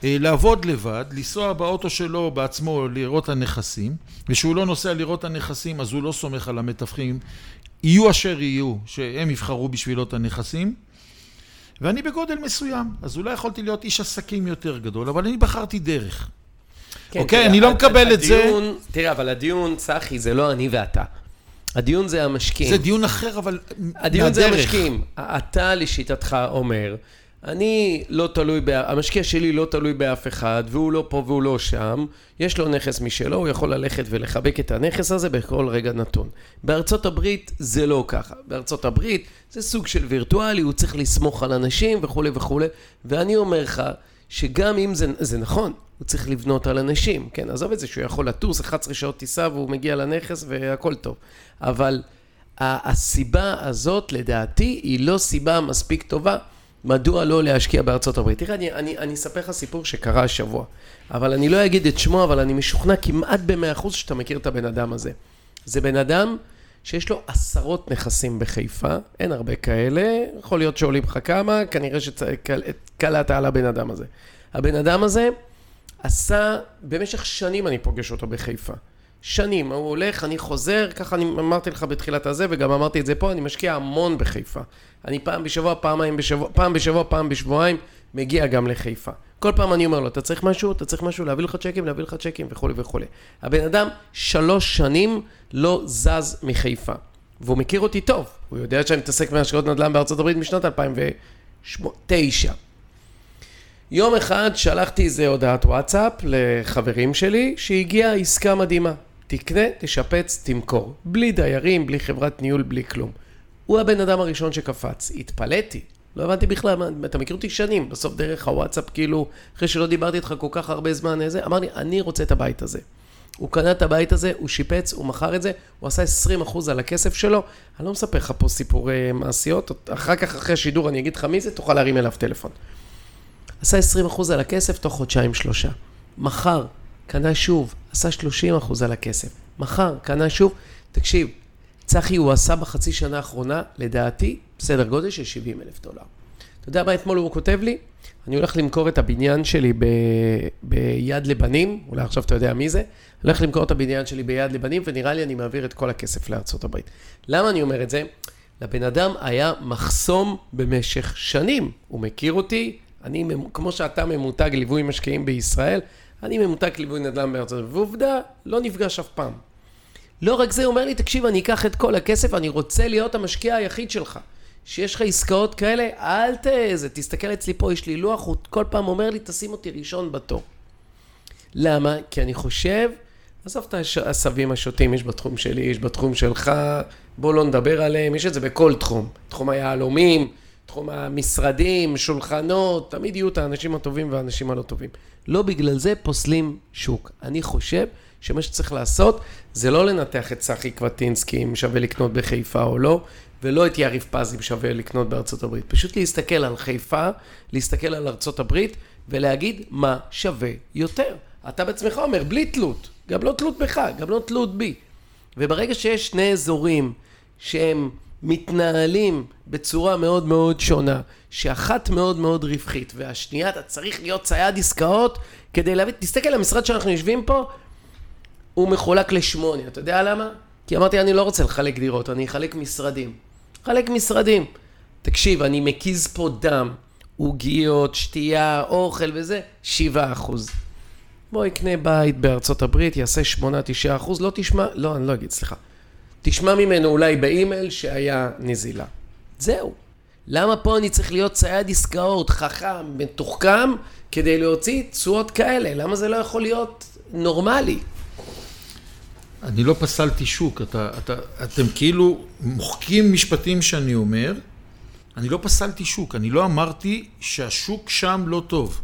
C: לעבוד לבד, לנסוע באוטו שלו בעצמו לראות את הנכסים, וכשהוא לא נוסע לראות את הנכסים אז הוא לא סומך על המתווכים, יהיו אשר יהיו, שהם יבחרו בשבילו את הנכסים, ואני בגודל מסוים, אז אולי יכולתי להיות איש עסקים יותר גדול, אבל אני בחרתי דרך.
B: כן,
C: אוקיי,
B: תראה,
C: אני לא מקבל את זה.
B: הדיון- תראה, אבל הדיון, צחי, זה לא אני ואתה. הדיון זה המשקיעים.
C: זה דיון אחר, אבל
B: הדיון זה
C: מהדרך.
B: המשקיעים. אתה לשיטתך אומר, אני לא תלוי, ב... המשקיע שלי לא תלוי באף אחד, והוא לא פה והוא לא שם, יש לו נכס משלו, הוא יכול ללכת ולחבק את הנכס הזה בכל רגע נתון. בארצות הברית זה לא ככה. בארצות הברית זה סוג של וירטואלי, הוא צריך לסמוך על אנשים וכולי וכולי, ואני אומר לך, שגם אם זה, זה נכון, הוא צריך לבנות על אנשים, כן, עזוב את זה שהוא יכול לטוס 11 שעות טיסה והוא מגיע לנכס והכל טוב, אבל הסיבה הזאת לדעתי היא לא סיבה מספיק טובה מדוע לא להשקיע בארצות הברית. תראה, אני, אני, אני אספר לך סיפור שקרה השבוע, אבל אני לא אגיד את שמו, אבל אני משוכנע כמעט במאה אחוז שאתה מכיר את הבן אדם הזה. זה בן אדם שיש לו עשרות נכסים בחיפה, אין הרבה כאלה, יכול להיות שעולים לך כמה, כנראה שקלעת על הבן אדם הזה. הבן אדם הזה עשה, במשך שנים אני פוגש אותו בחיפה. שנים, הוא הולך, אני חוזר, ככה אני אמרתי לך בתחילת הזה, וגם אמרתי את זה פה, אני משקיע המון בחיפה. אני פעם בשבוע, פעמיים בשבוע, פעם בשבוע, פעם בשבועיים, מגיע גם לחיפה. כל פעם אני אומר לו, אתה צריך משהו? אתה צריך משהו? להביא לך צ'קים? להביא לך צ'קים וכולי וכולי. הבן אדם שלוש שנים לא זז מחיפה. והוא מכיר אותי טוב. הוא יודע שאני מתעסק בהשקעות נדל"ן בארצות הברית משנת 2009. יום אחד שלחתי איזה הודעת וואטסאפ לחברים שלי, שהגיעה עסקה מדהימה. תקנה, תשפץ, תמכור. בלי דיירים, בלי חברת ניהול, בלי כלום. הוא הבן אדם הראשון שקפץ. התפלאתי. לא הבנתי בכלל, מה, אתה מכיר אותי שנים, בסוף דרך הוואטסאפ, כאילו, אחרי שלא דיברתי איתך כל כך הרבה זמן, איזה, אמר לי, אני רוצה את הבית הזה. הוא קנה את הבית הזה, הוא שיפץ, הוא מכר את זה, הוא עשה 20% על הכסף שלו. אני לא מספר לך פה סיפורי מעשיות, אחר כך, אחרי השידור, אני אגיד לך מי זה, תוכל להרים אליו טלפון. עשה 20% על הכסף תוך חודשיים שלושה. מכר, קנה שוב, עשה 30% על הכסף. מכר, קנה שוב. תקשיב, צחי הוא עשה בחצי שנה האחרונה, לדעתי, בסדר גודל של 70 אלף דולר. אתה יודע מה אתמול הוא כותב לי? אני הולך למכור את הבניין שלי ב... ביד לבנים, אולי עכשיו אתה יודע מי זה, הולך למכור את הבניין שלי ביד לבנים, ונראה לי אני מעביר את כל הכסף לארצות הברית. למה אני אומר את זה? לבן אדם היה מחסום במשך שנים. הוא מכיר אותי, אני, כמו שאתה ממותג ליווי משקיעים בישראל, אני ממותג ליווי נדל"ן בארצות הברית, ועובדה, לא נפגש אף פעם. לא רק זה, הוא אומר לי, תקשיב, אני אקח את כל הכסף, אני רוצה להיות המשקיע היחיד שלך. שיש לך עסקאות כאלה, אל ת... זה, תסתכל אצלי פה, יש לי לוח, הוא כל פעם אומר לי, תשים אותי ראשון בתור. למה? כי אני חושב, עזוב את העשבים השוטים, יש בתחום שלי, יש בתחום שלך, בוא לא נדבר עליהם, יש את זה בכל תחום. תחום היהלומים, תחום המשרדים, שולחנות, תמיד יהיו את האנשים הטובים והאנשים הלא טובים. לא בגלל זה פוסלים שוק. אני חושב שמה שצריך לעשות זה לא לנתח את צחי קווטינסקי אם שווה לקנות בחיפה או לא, ולא את יריב פז אם שווה לקנות בארצות הברית. פשוט להסתכל על חיפה, להסתכל על ארצות הברית ולהגיד מה שווה יותר. אתה בעצמך אומר, בלי תלות, גם לא תלות בך, גם לא תלות בי. וברגע שיש שני אזורים שהם מתנהלים בצורה מאוד מאוד שונה, שאחת מאוד מאוד רווחית, והשנייה אתה צריך להיות צייד עסקאות כדי להביא, תסתכל המשרד שאנחנו יושבים פה, הוא מחולק לשמונה, אתה יודע למה? כי אמרתי, אני לא רוצה לחלק דירות, אני אחלק משרדים. חלק משרדים. תקשיב, אני מקיז פה דם, עוגיות, שתייה, אוכל וזה, שבעה אחוז. בוא יקנה בית בארצות הברית, יעשה שמונה, תשעה אחוז, לא תשמע, לא, אני לא אגיד, סליחה. תשמע ממנו אולי באימייל שהיה נזילה. זהו. למה פה אני צריך להיות צייד עסקאות, חכם, מתוחכם, כדי להוציא תשואות כאלה? למה זה לא יכול להיות נורמלי?
C: אני לא פסלתי שוק, אתה, אתה, אתם כאילו מוחקים משפטים שאני אומר, אני לא פסלתי שוק, אני לא אמרתי שהשוק שם לא טוב.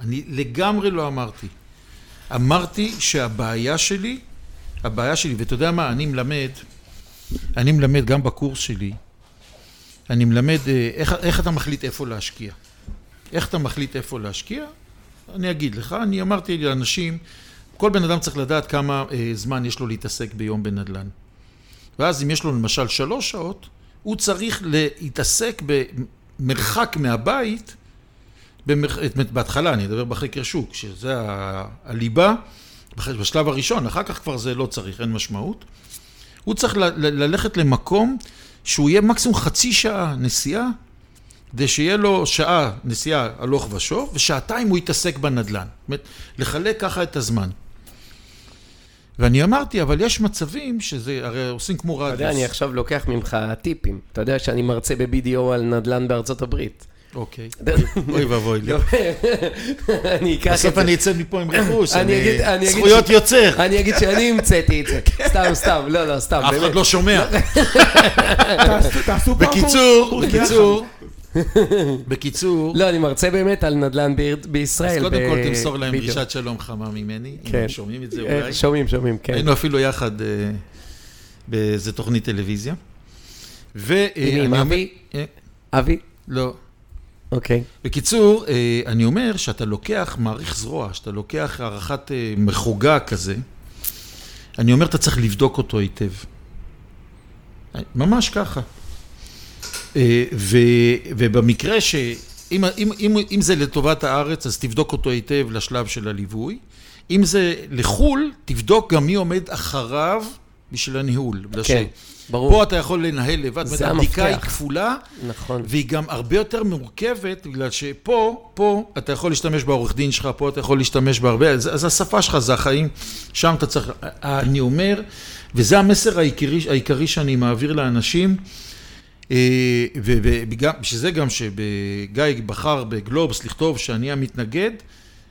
C: אני לגמרי לא אמרתי. אמרתי שהבעיה שלי, הבעיה שלי, ואתה יודע מה, אני מלמד, אני מלמד גם בקורס שלי, אני מלמד אה, איך, איך אתה מחליט איפה להשקיע. איך אתה מחליט איפה להשקיע? אני אגיד לך, אני אמרתי לאנשים, כל בן אדם צריך לדעת כמה אה, זמן יש לו להתעסק ביום בנדל"ן. ואז אם יש לו למשל שלוש שעות, הוא צריך להתעסק במרחק מהבית, במר... בהתחלה, אני אדבר בחקר שוק, שזה. הליבה, בשלב הראשון, אחר כך כבר זה לא צריך, אין משמעות. הוא צריך. ללכת למקום שהוא יהיה מקסימום חצי שעה נסיעה, כדי שיהיה לו שעה נסיעה הלוך ושוב, ושעתיים הוא יתעסק בנדל"ן. זאת אומרת, לחלק ככה את הזמן. ואני אמרתי, אבל יש מצבים שזה, הרי עושים כמו רדיוס.
B: אתה יודע, אני עכשיו לוקח ממך טיפים. אתה יודע שאני מרצה ב-BDO על נדל"ן בארצות הברית.
C: אוקיי. אוי ואבוי לי.
B: אני אקח את זה.
C: בסוף אני אצא מפה עם רכוש,
B: אני אגיד- אני אגיד
C: זכויות יוצר.
B: אני אגיד שאני המצאתי את זה. סתם, סתם, לא, לא, סתם,
C: אף. אחד לא שומע.
A: תעשו- תעשו פעם
C: בקיצור, בקיצור, בקיצור,
B: לא, אני מרצה באמת על נדל"ן בישראל.
C: אז קודם כל תמסור להם. דרישת שלום חמה ממני, אם
B: כן.
C: הם שומעים את זה
B: אה,
C: אולי.
B: שומעים, שומעים, כן.
C: היינו אפילו יחד אה, באיזה תוכנית טלוויזיה. ו... אה,
B: עם אבי? אבי?
C: לא.
B: אוקיי.
C: בקיצור, אה, אני אומר שאתה לוקח מעריך זרוע, שאתה לוקח הערכת אה, מחוגה כזה, אני אומר, אתה צריך לבדוק אותו היטב. ממש ככה. אה, ו, ובמקרה ש... אם, אם, אם, אם זה לטובת הארץ, אז תבדוק אותו היטב לשלב של הליווי. אם זה לחו"ל, תבדוק גם מי עומד אחריו בשביל הניהול.
B: כן,
C: ש-
B: ברור.
C: פה אתה יכול לנהל לבד, זאת אומרת, הבדיקה היא. כפולה,
B: נכון.
C: והיא גם הרבה יותר מורכבת, בגלל שפה, פה אתה יכול להשתמש בעורך דין שלך, פה אתה יכול להשתמש בהרבה, אז, אז השפה שלך זה החיים, שם אתה צריך, אני אומר, וזה המסר העיקרי, העיקרי שאני מעביר לאנשים, אה, ובשביל זה גם שגיא בחר בגלובס לכתוב שאני המתנגד,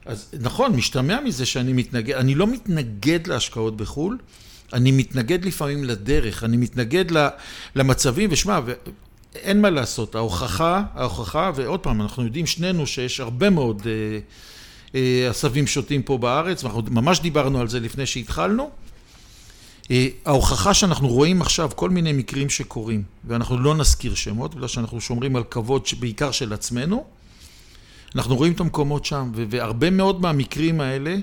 C: אז נכון, משתמע מזה שאני מתנגד, אני לא מתנגד להשקעות בחו"ל, אני מתנגד לפעמים לדרך, אני מתנגד למצבים, ושמע, אין מה לעשות, ההוכחה, ההוכחה, ועוד פעם, אנחנו יודעים שנינו שיש הרבה מאוד אה, אה, עשבים שוטים פה בארץ, ואנחנו ממש דיברנו על זה לפני שהתחלנו. אה, ההוכחה שאנחנו רואים עכשיו כל מיני מקרים שקורים, ואנחנו לא נזכיר שמות, בגלל שאנחנו שומרים על כבוד בעיקר של עצמנו, אנחנו רואים את המקומות שם, והרבה מאוד מהמקרים האלה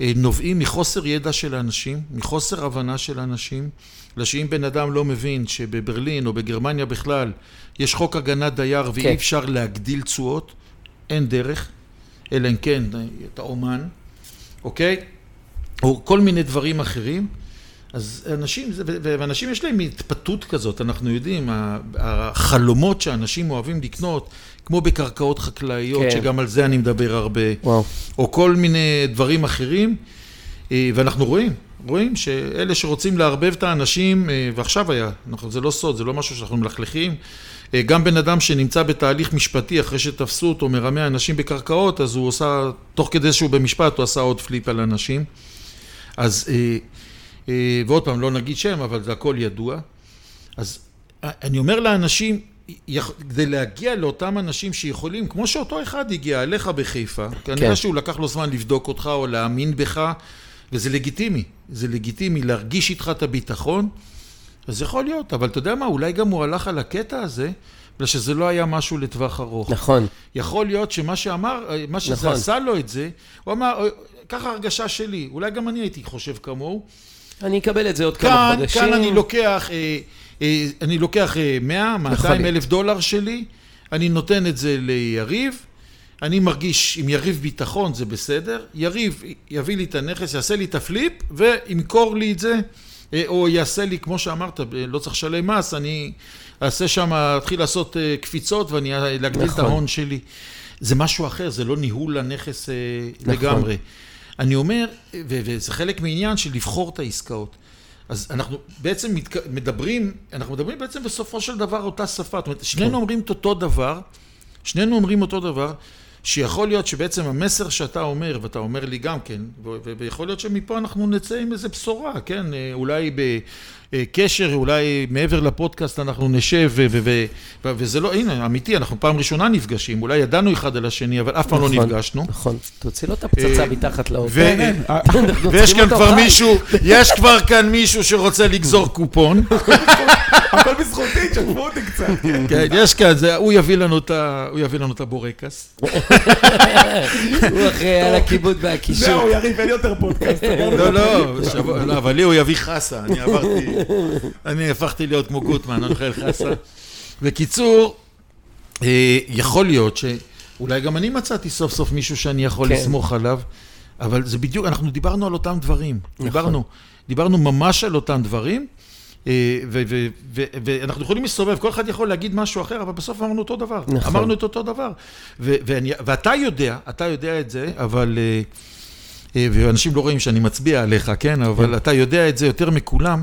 C: נובעים מחוסר ידע של האנשים, מחוסר הבנה של האנשים, בגלל שאם בן אדם לא מבין שבברלין או בגרמניה בכלל יש חוק הגנת דייר ואי
B: כן.
C: אפשר להגדיל תשואות, אין דרך, אלא אם כן אתה אומן, אוקיי? או כל מיני דברים אחרים. אז אנשים, ואנשים יש להם התפתות כזאת, אנחנו יודעים, החלומות שאנשים אוהבים לקנות, כמו בקרקעות חקלאיות,
B: כן.
C: שגם על זה אני מדבר הרבה,
B: וואו.
C: או כל מיני דברים אחרים, אה, ואנחנו רואים, רואים שאלה שרוצים לערבב את האנשים, אה, ועכשיו היה, אנחנו, זה לא סוד, זה לא משהו שאנחנו מלכלכים, אה, גם בן אדם שנמצא בתהליך משפטי אחרי שתפסו אותו מרמה אנשים בקרקעות, אז הוא עושה, תוך כדי שהוא במשפט, הוא עשה עוד פליפ על אנשים. אז, ועוד פעם, לא נגיד שם, אבל זה הכל ידוע. אז אני אומר לאנשים, כדי להגיע לאותם אנשים שיכולים, כמו שאותו אחד הגיע אליך בחיפה, כנראה
B: כן.
C: שהוא לקח לו זמן לבדוק אותך או להאמין בך, וזה לגיטימי, זה לגיטימי להרגיש איתך את הביטחון, אז יכול להיות, אבל אתה יודע מה, אולי גם הוא הלך על הקטע הזה, בגלל שזה לא היה משהו לטווח ארוך.
B: נכון.
C: יכול להיות שמה שאמר, מה שזה
B: נכון.
C: עשה לו את זה, הוא אמר, "אוי, ככה הרגשה שלי, אולי גם אני הייתי חושב כמוהו,
B: אני אקבל את זה עוד כמה
C: כאן,
B: חודשים.
C: כאן אני לוקח, אה, אני לוקח אה, 100, 200 אלף דולר שלי, אני נותן את זה ליריב, אני מרגיש עם יריב ביטחון זה בסדר, יריב יביא לי את הנכס, יעשה לי את הפליפ וימכור לי את זה, אה, או יעשה לי, כמו שאמרת, אה, לא צריך לשלם מס, אני אעשה שם, אתחיל לעשות אה, קפיצות ואני להגדיל את
B: נכון.
C: ההון שלי. זה משהו אחר, זה לא ניהול הנכס אה,
B: נכון.
C: לגמרי. אני אומר, וזה חלק מעניין של לבחור את העסקאות. אז אנחנו בעצם. מדברים, אנחנו מדברים בעצם בסופו של דבר אותה שפה. זאת אומרת, שנינו אומרים את אותו דבר, שנינו אומרים אותו דבר, שיכול להיות שבעצם המסר שאתה אומר, ואתה אומר לי גם כן, ויכול להיות שמפה אנחנו נצא עם איזה בשורה, כן? אה, אולי בקשר, אולי מעבר לפודקאסט אנחנו נשב, ו- ו- ו- ו- וזה לא, הנה, אמיתי, אנחנו פעם ראשונה נפגשים, אולי ידענו אחד על השני, אבל אף פעם לא
B: נכון,
C: נפגשנו.
B: נכון. תוציא לו את הפצצה
C: אה,
B: מתחת לאוטו.
C: ו-
B: אנחנו
C: ויש כאן כבר. מישהו, יש כבר כאן מישהו שרוצה לגזור קופון.
A: הכל בזכותי, תשתפו אותי קצת. כן.
C: יש כאן, זה- הוא יביא לנו את ה- הוא יביא לנו את הבורקס.
B: הוא אחראי על הכיבוד והקישור.
A: זהו, יריב, אין יותר פודקאסט.
C: לא, לא, לא, אבל לי הוא יביא חסה, אני עברתי, אני הפכתי להיות כמו גוטמן, אני אוכל חסה. בקיצור, אה, יכול להיות שאולי גם אני מצאתי סוף סוף מישהו שאני יכול
B: כן.
C: לסמוך עליו, אבל זה בדיוק, אנחנו דיברנו על אותם דברים.
B: נכון.
C: דיברנו, דיברנו ממש על אותם דברים. אה, ואנחנו יכולים להסתובב, כל אחד יכול להגיד משהו אחר, אבל בסוף אמרנו אותו דבר.
B: נכון.
C: אמרנו את אותו דבר. ואני- ואתה יודע, אתה יודע את זה, אבל... אה, ואנשים לא רואים שאני מצביע עליך, כן? אבל אתה יודע את זה יותר מכולם,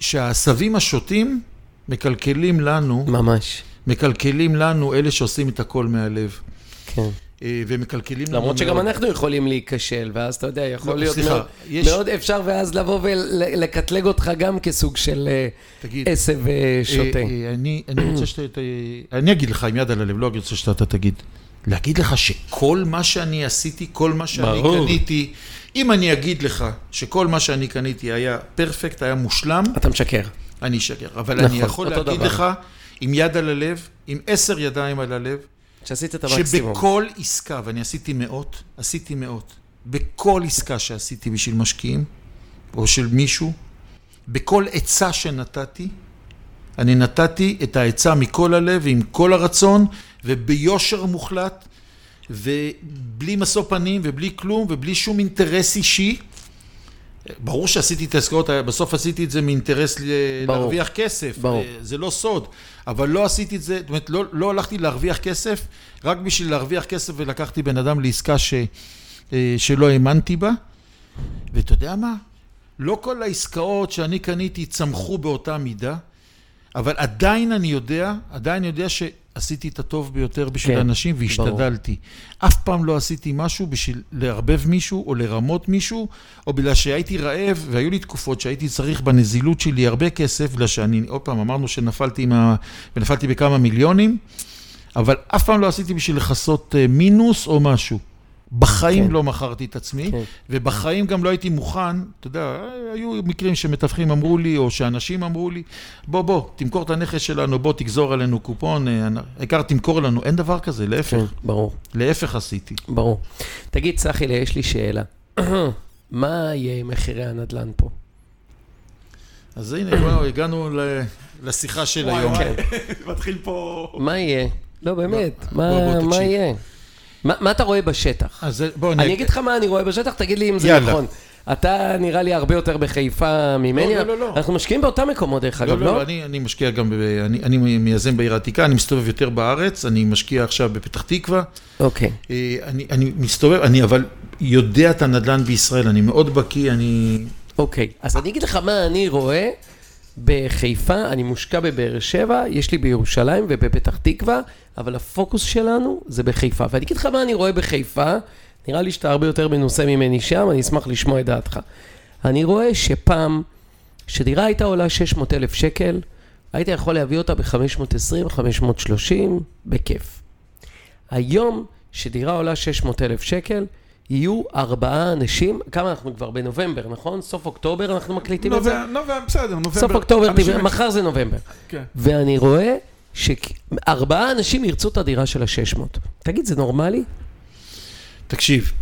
C: שהעשבים השוטים מקלקלים לנו,
B: ממש.
C: מקלקלים לנו אלה שעושים את הכל מהלב.
B: כן.
C: אה, ומקלקלים לנו
B: למרות שגם
C: מאוד.
B: אנחנו יכולים להיכשל, ואז אתה יודע, יכול
C: לא,
B: להיות
C: סליחה,
B: מאוד,
C: יש-
B: מאוד אפשר, ואז לבוא ולקטלג אותך גם כסוג של אה,
C: תגיד,
B: עשב אה, שוטה.
C: אה, אה, אני, אני רוצה שאתה... אני אגיד לך עם יד על הלב, לא אני רוצה שאתה תגיד. להגיד לך שכל מה שאני עשיתי, כל מה שאני
B: ברור.
C: קניתי, אם אני אגיד לך שכל מה שאני קניתי היה פרפקט, היה מושלם,
B: אתה משקר.
C: אני אשקר. אבל
B: נכון,
C: אני יכול להגיד
B: דבר.
C: לך, עם יד על הלב, עם עשר ידיים על הלב,
B: שעשית את המקסימום.
C: שבכל עסקה, ואני עשיתי מאות, עשיתי מאות, בכל עסקה שעשיתי בשביל משקיעים, או של מישהו, בכל עצה שנתתי, אני נתתי את העצה מכל הלב ועם כל הרצון, וביושר מוחלט, ובלי משוא פנים, ובלי כלום, ובלי שום אינטרס אישי. ברור שעשיתי את העסקאות, בסוף עשיתי את זה מאינטרס
B: ברור.
C: להרוויח כסף,
B: ברור.
C: אה, זה לא סוד, אבל לא עשיתי את זה, זאת אומרת, לא, לא הלכתי להרוויח כסף, רק בשביל להרוויח כסף ולקחתי בן אדם לעסקה ש, אה, שלא האמנתי בה, ואתה יודע מה? לא כל העסקאות שאני קניתי צמחו באותה מידה, אבל עדיין אני יודע, עדיין אני יודע שעשיתי את הטוב ביותר בשביל
B: כן,
C: אנשים והשתדלתי. אף פעם לא עשיתי משהו בשביל לערבב מישהו או לרמות מישהו, או בגלל שהייתי רעב, והיו לי תקופות שהייתי צריך בנזילות שלי הרבה כסף, בגלל שאני, עוד פעם, אמרנו שנפלתי ה... ונפלתי בכמה מיליונים, אבל אף פעם לא עשיתי בשביל לכסות אה, מינוס או משהו. בחיים
B: כן.
C: לא מכרתי את עצמי,
B: כן.
C: ובחיים גם לא הייתי מוכן, אתה יודע, היו מקרים שמתווכים אמרו לי, או שאנשים אמרו לי, בוא, בוא, תמכור את הנכס שלנו, בוא, תגזור עלינו קופון, אה, העיקר תמכור לנו. אין דבר כזה, להפך.
B: כן, ברור,
C: להפך עשיתי.
B: ברור. תגיד, צחילה, יש לי שאלה. מה יהיה עם מחירי הנדל"ן פה?
C: אז הנה, וואו, הגענו ל- לשיחה של היום.
A: וואי, מתחיל פה...
B: מה יהיה? לא, באמת,
C: בוא,
B: מה
C: בוא,
B: מה
C: תקשיב.
B: יהיה? מה מה אתה רואה בשטח?
C: אז בוא,
B: אני אגיד לך מה אני רואה בשטח, תגיד לי אם זה
C: יאללה.
B: נכון. אתה נראה לי הרבה יותר בחיפה ממני.
C: לא, לא, לא.
B: אנחנו משקיעים באותם מקומות, דרך
C: לא,
B: אגב,
C: לא,
B: לא?
C: אני, אני משקיע גם, ב, אני, אני מייזם בעיר העתיקה, אני מסתובב יותר בארץ, אני משקיע עכשיו בפתח תקווה,
B: אוקיי.
C: אה, אני, אני מסתובב, אני אבל יודע את הנדל"ן בישראל, אני מאוד בקיא, אני...
B: אוקיי, אז אני אגיד לך מה אני רואה בחיפה, אני מושקע בבאר שבע, יש לי בירושלים ובפתח תקווה, אבל הפוקוס שלנו זה בחיפה. ואני אגיד לך מה אני רואה בחיפה, נראה לי שאתה הרבה יותר מנוסה ממני שם, אני אשמח לשמוע את דעתך. אני רואה שפעם, שדירה הייתה עולה 600 אלף שקל, היית יכול להביא אותה ב-520, 530, בכיף. היום, שדירה עולה 600 אלף שקל, יהיו ארבעה אנשים, כמה אנחנו כבר בנובמבר, נכון? סוף אוקטובר אנחנו מקליטים את זה?
A: נובמבר, בסדר, נובמבר.
B: סוף אוקטובר,
A: אנשים-
B: דיבר- מחר זה נובמבר.
A: כן.
B: ואני רואה שארבעה אנשים ירצו את הדירה של ה-600. תגיד, זה נורמלי?
C: תקשיב,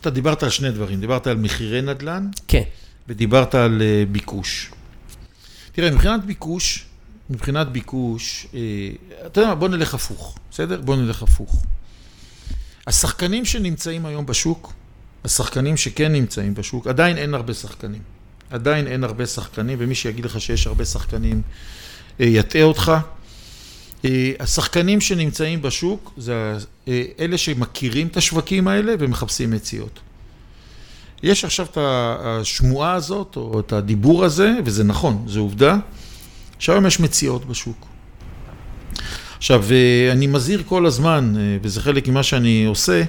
C: אתה דיברת על שני דברים, דיברת על מחירי נדל"ן
B: כן.
C: ודיברת על אה, ביקוש. תראה, מבחינת ביקוש, מבחינת ביקוש, אה, אתה יודע מה, בוא נלך הפוך, בסדר? בוא נלך הפוך. השחקנים שנמצאים היום בשוק, השחקנים שכן נמצאים בשוק, עדיין אין הרבה שחקנים. עדיין אין הרבה שחקנים, ומי שיגיד לך שיש הרבה שחקנים אה, יטעה אותך. אה, השחקנים שנמצאים בשוק זה אה, אלה שמכירים את השווקים האלה ומחפשים מציאות. יש עכשיו את השמועה הזאת, או את הדיבור הזה, וזה נכון, זו עובדה, שהיום יש מציאות בשוק. עכשיו, אה, אני מזהיר כל הזמן, וזה חלק ממה שאני עושה,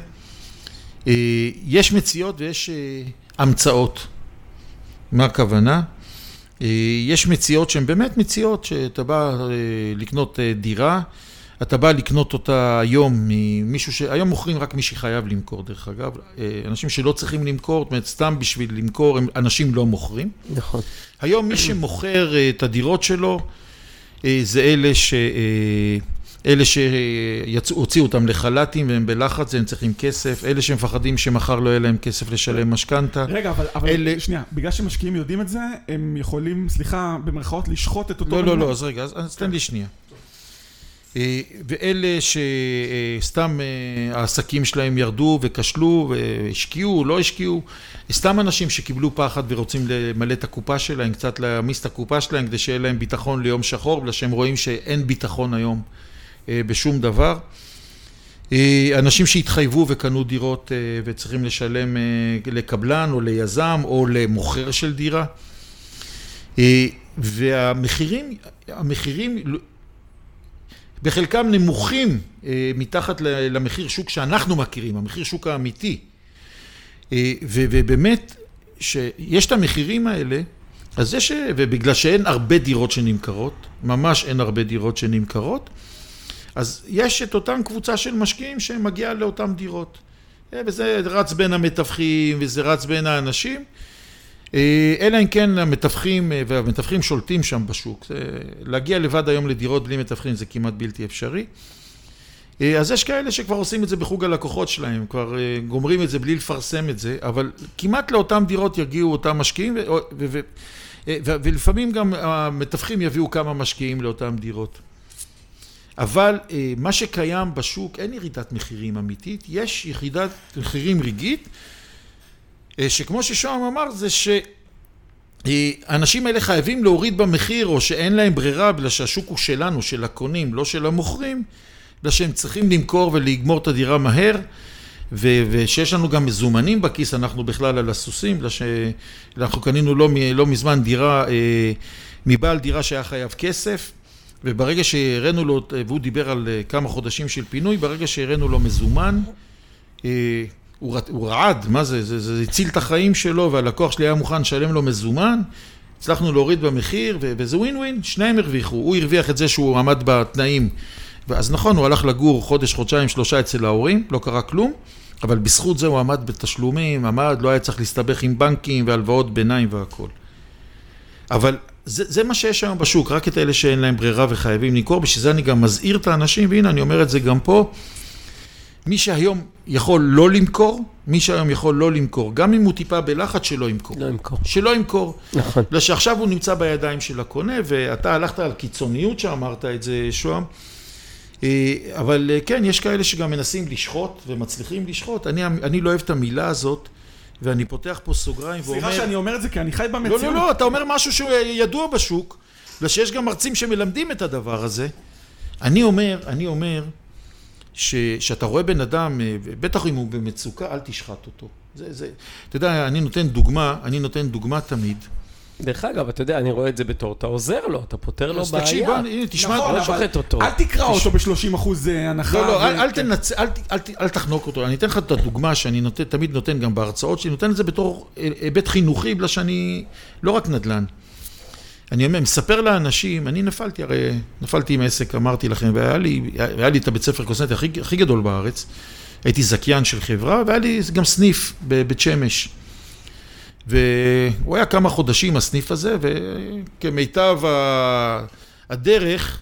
C: יש מציאות ויש המצאות. מה הכוונה? אה, יש מציאות שהן באמת מציאות, שאתה בא אה, לקנות אה, דירה, אתה בא לקנות אותה היום ממישהו ש... היום מוכרים רק מי שחייב למכור, דרך אגב. אנשים שלא צריכים למכור, זאת אומרת, סתם בשביל למכור, אנשים לא מוכרים.
B: נכון.
C: היום מי שמוכר את הדירות שלו, זה אלה ש... אה, אלה שהוציאו אותם לחל"תים והם בלחץ והם צריכים כסף, אלה שמפחדים שמחר לא יהיה להם כסף לשלם משכנתה.
A: רגע, אבל, אבל
C: אלה-
A: שנייה, בגלל שמשקיעים יודעים את זה, הם יכולים, סליחה, במרכאות, לשחוט את אותו...
C: לא, לא. לא, אז רגע, אז, אז תן לי שנייה. אה, ואלה שסתם אה, העסקים שלהם ירדו וכשלו והשקיעו, לא השקיעו, סתם אנשים שקיבלו פחד ורוצים למלא את הקופה שלהם, קצת להעמיס את הקופה שלהם כדי שיהיה להם ביטחון ליום שחור, בגלל שהם רואים שאין ביטחון היום אה, בשום דבר. אה, אנשים שהתחייבו וקנו דירות אה, וצריכים לשלם אה, לקבלן או ליזם או למוכר של דירה. אה, והמחירים, המחירים בחלקם נמוכים אה, מתחת למחיר שוק שאנחנו מכירים, המחיר שוק האמיתי. אה, ובאמת, שיש את המחירים האלה, אז יש, ובגלל שאין הרבה דירות שנמכרות, ממש אין הרבה דירות שנמכרות, אז יש את אותן קבוצה של משקיעים שמגיעה לאותן דירות. אה, וזה רץ בין המתווכים, וזה רץ בין האנשים. אה, אלא אם כן המתווכים, אה, והמתווכים שולטים שם בשוק. להגיע לבד היום לדירות בלי מתווכים זה כמעט בלתי אפשרי. אז יש כאלה שכבר עושים את זה בחוג הלקוחות שלהם, כבר גומרים את זה בלי לפרסם את זה, אבל כמעט לאותן דירות יגיעו אותם משקיעים, ו- ו- ו- ולפעמים גם המתווכים יביאו כמה משקיעים לאותן דירות. אבל אה, מה שקיים בשוק, אין ירידת מחירים אמיתית, יש ירידת מחירים רגעית, אה, שכמו ששוהם אמר, זה שהאנשים האלה חייבים להוריד במחיר, או שאין להם ברירה, בגלל שהשוק הוא שלנו, של הקונים, לא של המוכרים, בגלל שהם צריכים למכור ולגמור את הדירה מהר. ו- ושיש לנו גם מזומנים בכיס, אנחנו בכלל על הסוסים, בגלל שאנחנו קנינו לא, לא מזמן דירה אה, מבעל דירה שהיה חייב כסף, וברגע שהראינו לו, והוא דיבר על אה, כמה חודשים של פינוי, ברגע שהראינו לו מזומן, אה, הוא, הוא רעד, מה זה, זה, זה הציל את החיים שלו, והלקוח שלי היה מוכן לשלם לו מזומן, הצלחנו להוריד במחיר, וזה ווין ווין, שניהם הרוויחו, הוא הרוויח את זה שהוא עמד בתנאים, אז נכון, הוא הלך לגור חודש, חודשיים, שלושה אצל ההורים, לא קרה כלום, אבל בזכות זה הוא עמד בתשלומים, עמד, לא היה צריך להסתבך עם בנקים והלוואות ביניים והכול. אבל זה, זה מה שיש היום בשוק, רק את אלה שאין להם ברירה וחייבים למכור, בשביל זה אני גם מזהיר את האנשים, והנה אני אומר את זה גם פה, מי שהיום יכול לא למכור, מי שהיום יכול לא למכור, גם אם הוא טיפה בלחץ, שלא ימכור.
B: לא ימכור.
C: שלא ימכור.
B: נכון.
C: בגלל שעכשיו הוא נמצא בידיים של הקונה, ואתה הלכת על קיצוניות שאמרת את זה, שוהם. אה, אבל אה, כן, יש כאלה שגם מנסים לשחוט ומצליחים לשחוט. אני, אני לא אוהב את המילה הזאת, ואני פותח פה סוגריים ואומר...
A: סליחה שאני אומר את זה, כי אני חי במציאות.
C: לא, לא, לא, אתה אומר משהו שהוא ידוע בשוק, ושיש גם מרצים שמלמדים את הדבר הזה. אני אומר, אני אומר, שאתה רואה בן אדם, אה, בטח אם הוא במצוקה, אל תשחט אותו. זה, זה, אתה יודע, אני נותן דוגמה, אני נותן דוגמה תמיד.
B: דרך אגב, אתה יודע, אני רואה את זה בתור, אתה עוזר לו, אתה פותר לו בעיה.
C: תקשיב, הנה, תשמע,
B: נכון, לא שוחט אותו.
A: אל תקרא אותו ב-30 אחוז הנחה.
C: לא, לא,
A: ו-
C: אל, אל תנצ... אל, ת- אל, ת- אל תחנוק אותו. אני אתן לך את הדוגמה שאני תמיד נותן גם בהרצאות שלי, נותן את זה בתור אה, היבט חינוכי, בגלל שאני לא רק נדל"ן. אני אומר, מספר לאנשים, אני נפלתי, הרי נפלתי עם עסק, אמרתי לכם, והיה לי, היה לי את הבית ספר קוסמטי הכי, הכי גדול בארץ. הייתי זכיין של חברה, והיה לי גם סניף בבית שמש. והוא היה כמה חודשים, הסניף הזה, וכמיטב הדרך,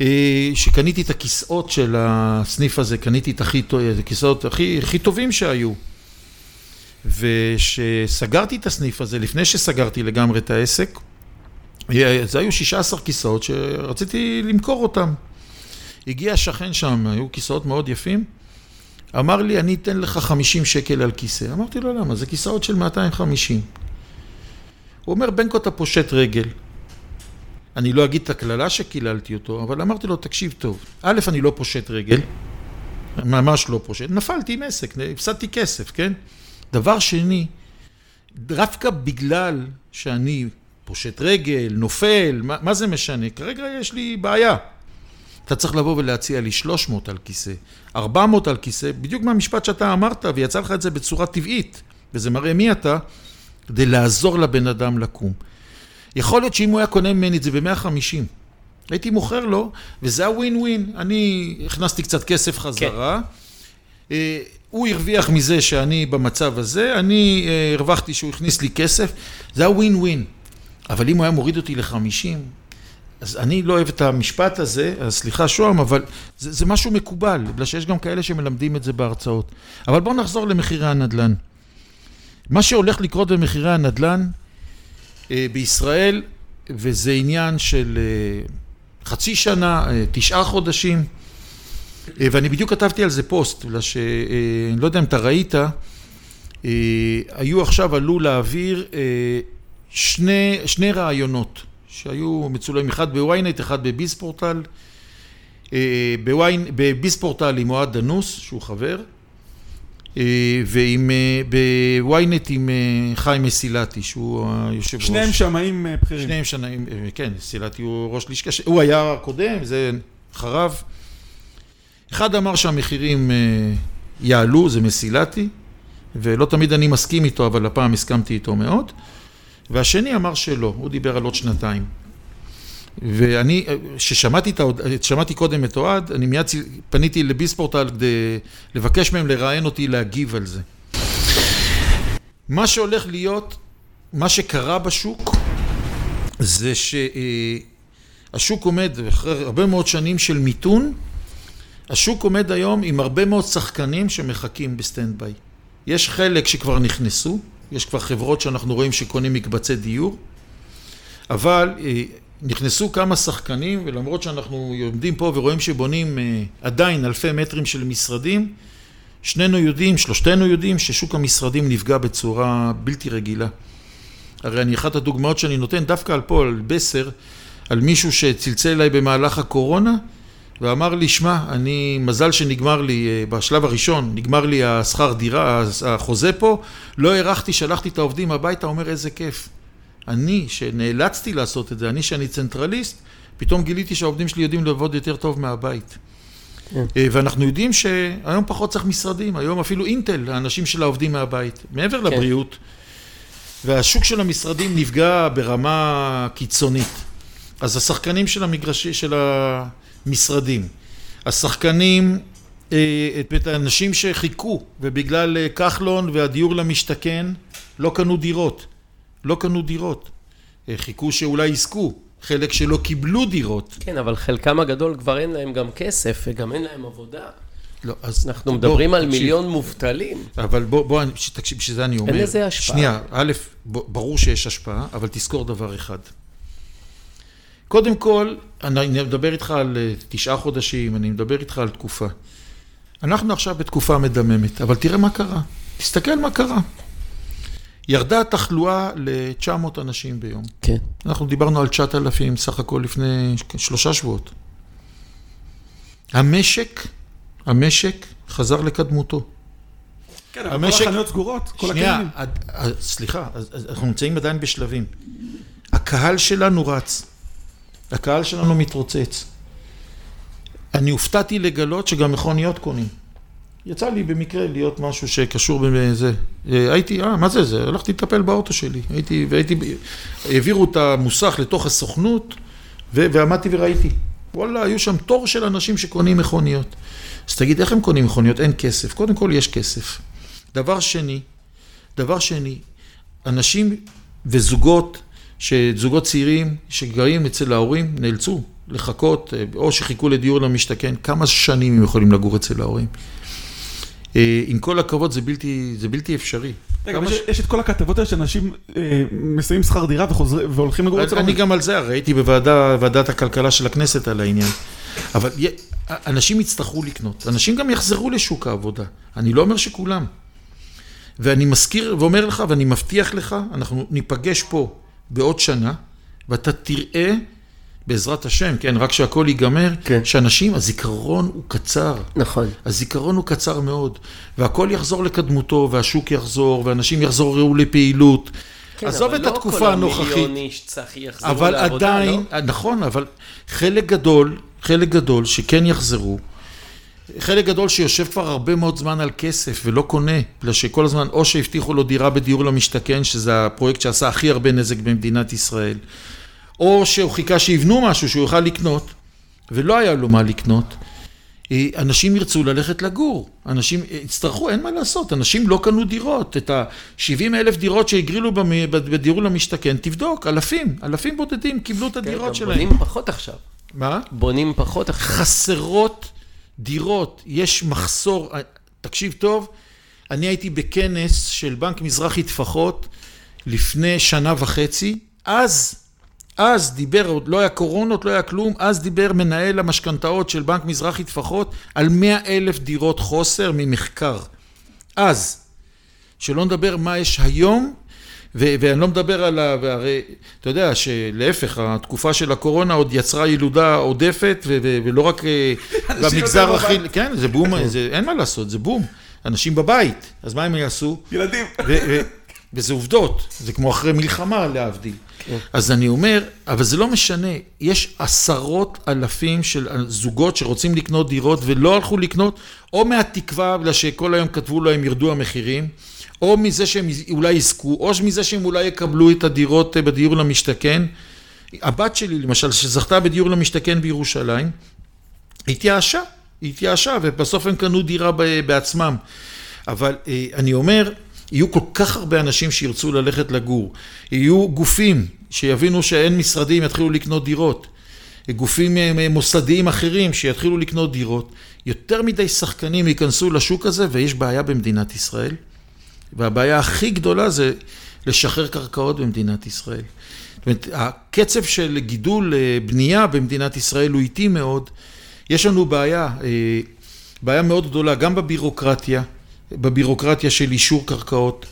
C: אה, שקניתי את הכיסאות של הסניף הזה, קניתי את הכי, הכיסאות הכי, הכי טובים שהיו. וכשסגרתי את הסניף הזה, לפני שסגרתי לגמרי את העסק, אה, זה היו 16 כיסאות שרציתי למכור אותם. הגיע שכן שם, היו כיסאות מאוד יפים, אמר לי, אני אתן לך 50 שקל על כיסא. אמרתי לו, למה? זה כיסאות של 250. הוא אומר, בנקו אתה פושט רגל. אני לא אגיד את הקללה שקיללתי אותו, אבל אמרתי לו, תקשיב טוב, א', אני לא פושט רגל, ממש לא פושט, נפלתי עם עסק, הפסדתי כסף, כן? דבר שני, דווקא בגלל שאני פושט רגל, נופל, מה, מה זה משנה? כרגע יש לי בעיה. אתה צריך לבוא ולהציע לי 300 על כיסא, 400 על כיסא, בדיוק מהמשפט שאתה אמרת, ויצא לך את זה בצורה טבעית, וזה מראה מי אתה, כדי לעזור לבן אדם לקום. יכול להיות שאם הוא היה קונה ממני את זה ב-150, הייתי מוכר לו, וזה הווין ווין. אני הכנסתי קצת כסף חזרה, כן. הוא הרוויח מזה שאני במצב הזה, אני אה, הרווחתי שהוא הכניס לי כסף, זה הווין ווין. אבל אם הוא היה מוריד אותי לחמישים, אז אני לא אוהב את המשפט הזה, אז סליחה שוהם, אבל זה, זה משהו מקובל, בגלל שיש גם כאלה שמלמדים את זה בהרצאות. אבל בואו נחזור למחירי הנדל"ן. מה שהולך לקרות במחירי הנדל"ן אה, בישראל, וזה עניין של אה, חצי שנה, אה, תשעה חודשים, אה, ואני בדיוק כתבתי על זה פוסט, בגלל שאני לא יודע אם אתה ראית, אה, היו עכשיו, עלו להעביר אה, שני, שני רעיונות שהיו מצולמים, אחד בוויינט, אחד בביספורטל. אה, בביספורטל עם אוהד דנוס, שהוא חבר, אה, ועם, אה, בוויינט עם חיים מסילתי, שהוא היושב ראש.
A: שניהם שמאים בכירים.
C: שניהם שנאים, אה, כן, סילתי הוא ראש לשכה, הוא היה הקודם, זה אחריו. אחד אמר שהמחירים יעלו, זה מסילתי, ולא תמיד אני מסכים איתו, אבל הפעם הסכמתי איתו מאוד. והשני אמר שלא, הוא דיבר על עוד שנתיים. ואני, כששמעתי קודם את אוהד, אני מיד פניתי לביזפורטל כדי לבקש מהם לראיין אותי להגיב על זה. מה שהולך להיות, מה שקרה בשוק, זה שהשוק עומד, אחרי הרבה מאוד שנים של מיתון, השוק עומד היום עם הרבה מאוד שחקנים שמחכים ב stand by. יש חלק שכבר נכנסו, יש כבר חברות שאנחנו רואים שקונים מקבצי דיור, אבל אה, נכנסו כמה שחקנים, ולמרות שאנחנו עומדים פה ורואים שבונים אה, עדיין אלפי מטרים של משרדים, שנינו יודעים, שלושתנו יודעים, ששוק המשרדים נפגע בצורה בלתי רגילה. הרי אני, אחת הדוגמאות שאני נותן דווקא על פה, על בסר, על מישהו שצלצל אליי במהלך הקורונה, ואמר לי, שמע, אני, מזל שנגמר לי, אה, בשלב הראשון, נגמר לי השכר דירה, החוזה פה, לא הערכתי, שלחתי את העובדים הביתה, אומר איזה כיף. אני, שנאלצתי לעשות את זה, אני שאני צנטרליסט, פתאום גיליתי שהעובדים שלי יודעים לעבוד יותר טוב מהבית. כן. אה, ואנחנו יודעים שהיום פחות צריך משרדים, היום אפילו אינטל, האנשים שלה עובדים מהבית, מעבר כן. לבריאות. והשוק של המשרדים נפגע ברמה קיצונית. אז השחקנים של המגרשי, של המשרדים, השחקנים, אה, את האנשים שחיכו ובגלל אה, כחלון והדיור למשתכן לא קנו דירות, לא קנו דירות, חיכו שאולי יזכו, חלק שלא קיבלו דירות.
B: כן, אבל חלקם הגדול כבר אין להם גם כסף וגם אין להם עבודה. לא, אז... אנחנו בוא, מדברים על תקשיב, מיליון מובטלים.
C: אבל בוא, בוא, תקשיב, בשביל זה אני אומר.
B: אין לזה השפעה.
C: שנייה, א', ברור שיש השפעה, אבל תזכור דבר אחד. קודם כל, אני מדבר איתך על אה, תשעה חודשים, אני מדבר איתך על תקופה. אנחנו עכשיו בתקופה מדממת, אבל תראה מה קרה. תסתכל מה קרה. ירדה התחלואה ל-900 אנשים ביום.
B: כן.
C: אנחנו דיברנו על 9,000 סך הכל לפני שלושה שבועות. המשק, המשק חזר לקדמותו.
A: כן, אבל המשק... כל החנויות סגורות, כל הקיימים.
C: שנייה, סליחה, אנחנו נמצאים עדיין בשלבים. הקהל שלנו רץ, הקהל שלנו מתרוצץ. אני הופתעתי לגלות שגם מכוניות קונים. יצא לי במקרה להיות משהו שקשור בזה. אה, הייתי, אה, מה זה זה? הלכתי לטפל באוטו שלי. הייתי, והייתי, העבירו את המוסך לתוך הסוכנות, ו, ועמדתי וראיתי. וואלה, היו שם תור של אנשים שקונים מכוניות. אז תגיד, איך הם קונים מכוניות? אין כסף. קודם כל, יש כסף. דבר שני, דבר שני, אנשים וזוגות, זוגות צעירים שגרים אצל ההורים, נאלצו לחכות, אה, או שחיכו לדיור למשתכן, כמה שנים הם יכולים לגור אצל ההורים? אה, עם כל הכבוד זה בלתי, זה בלתי אפשרי.
A: רגע, יש, ש... יש את כל הכתבות האלה שאנשים אה, מסיימים שכר דירה וחוזר, והולכים לגור אצל
C: אני גם על זה, הרי הייתי בוועדת הכלכלה של הכנסת על העניין. אבל אנשים יצטרכו לקנות, אנשים גם יחזרו לשוק העבודה. אני לא אומר שכולם. ואני מזכיר ואומר לך, ואני מבטיח לך, אנחנו ניפגש פה בעוד שנה, ואתה תראה בעזרת השם, כן, רק שהכל ייגמר, כן. שאנשים, הזיכרון הוא קצר.
B: נכון.
C: הזיכרון הוא קצר מאוד, והכל יחזור לקדמותו, והשוק יחזור, ואנשים יחזרו לפעילות. כן, עזוב את לא התקופה הנוכחית. אבל לא כל המיליון איש צריך יחזרו אבל לעבודה, עדיין, לא? נכון, אבל חלק גדול, חלק גדול שכן יחזרו, חלק גדול שיושב כבר הרבה מאוד זמן על כסף ולא קונה, בגלל שכל הזמן או שהבטיחו לו דירה בדיור למשתכן, שזה הפרויקט שעשה הכי הרבה נזק במדינת ישראל, או שהוא חיכה שיבנו משהו שהוא יוכל לקנות, ולא היה לו מה לקנות, אה, אנשים ירצו ללכת לגור, אנשים יצטרכו, אין מה לעשות, אנשים לא קנו דירות, את ה-70 אלף דירות שהגרילו בדיור למשתכן, תבדוק, אלפים, אלפים בודדים קיבלו את כן, הדירות שלהם.
B: בונים פחות עכשיו.
C: מה?
B: בונים פחות עכשיו.
C: חסרות דירות, יש מחסור, אה, תקשיב טוב, אני הייתי בכנס של בנק מזרחי טפחות לפני שנה וחצי, אז אז דיבר, עוד לא היה קורונות, לא היה כלום, אז דיבר מנהל המשכנתאות של בנק מזרחי טפחות על מאה אלף דירות חוסר ממחקר. אז, שלא נדבר מה יש היום, ו- ואני לא מדבר על ה... והרי, אתה יודע שלהפך, התקופה של הקורונה עוד יצרה ילודה עודפת, ו- ו- ולא רק אה, במגזר הכי... כן, זה בום, זה, אין מה לעשות, זה בום. אנשים בבית, אז מה הם יעשו?
A: ילדים.
C: וזה עובדות, זה כמו אחרי מלחמה להבדיל. אז אני אומר, אבל זה לא משנה, יש עשרות אלפים של זוגות שרוצים לקנות דירות ולא הלכו לקנות, או מהתקווה, בגלל שכל היום כתבו להם ירדו המחירים, או מזה שהם אולי יזכו, או מזה שהם אולי יקבלו את הדירות אה, בדיור למשתכן. הבת שלי, למשל, שזכתה בדיור למשתכן בירושלים, התייאשה, התייאשה, ובסוף הם קנו דירה בעצמם. אבל אה, אני אומר, יהיו כל כך הרבה אנשים שירצו ללכת לגור, יהיו גופים שיבינו שאין משרדים, יתחילו לקנות דירות, גופים אה, מוסדיים אחרים שיתחילו לקנות דירות, יותר מדי שחקנים ייכנסו לשוק הזה ויש בעיה במדינת ישראל, והבעיה הכי גדולה זה לשחרר קרקעות במדינת ישראל. זאת אומרת, הקצב של גידול אה, בנייה במדינת ישראל הוא איטי מאוד, יש לנו בעיה, אה, בעיה מאוד גדולה גם בבירוקרטיה, בבירוקרטיה של אישור קרקעות,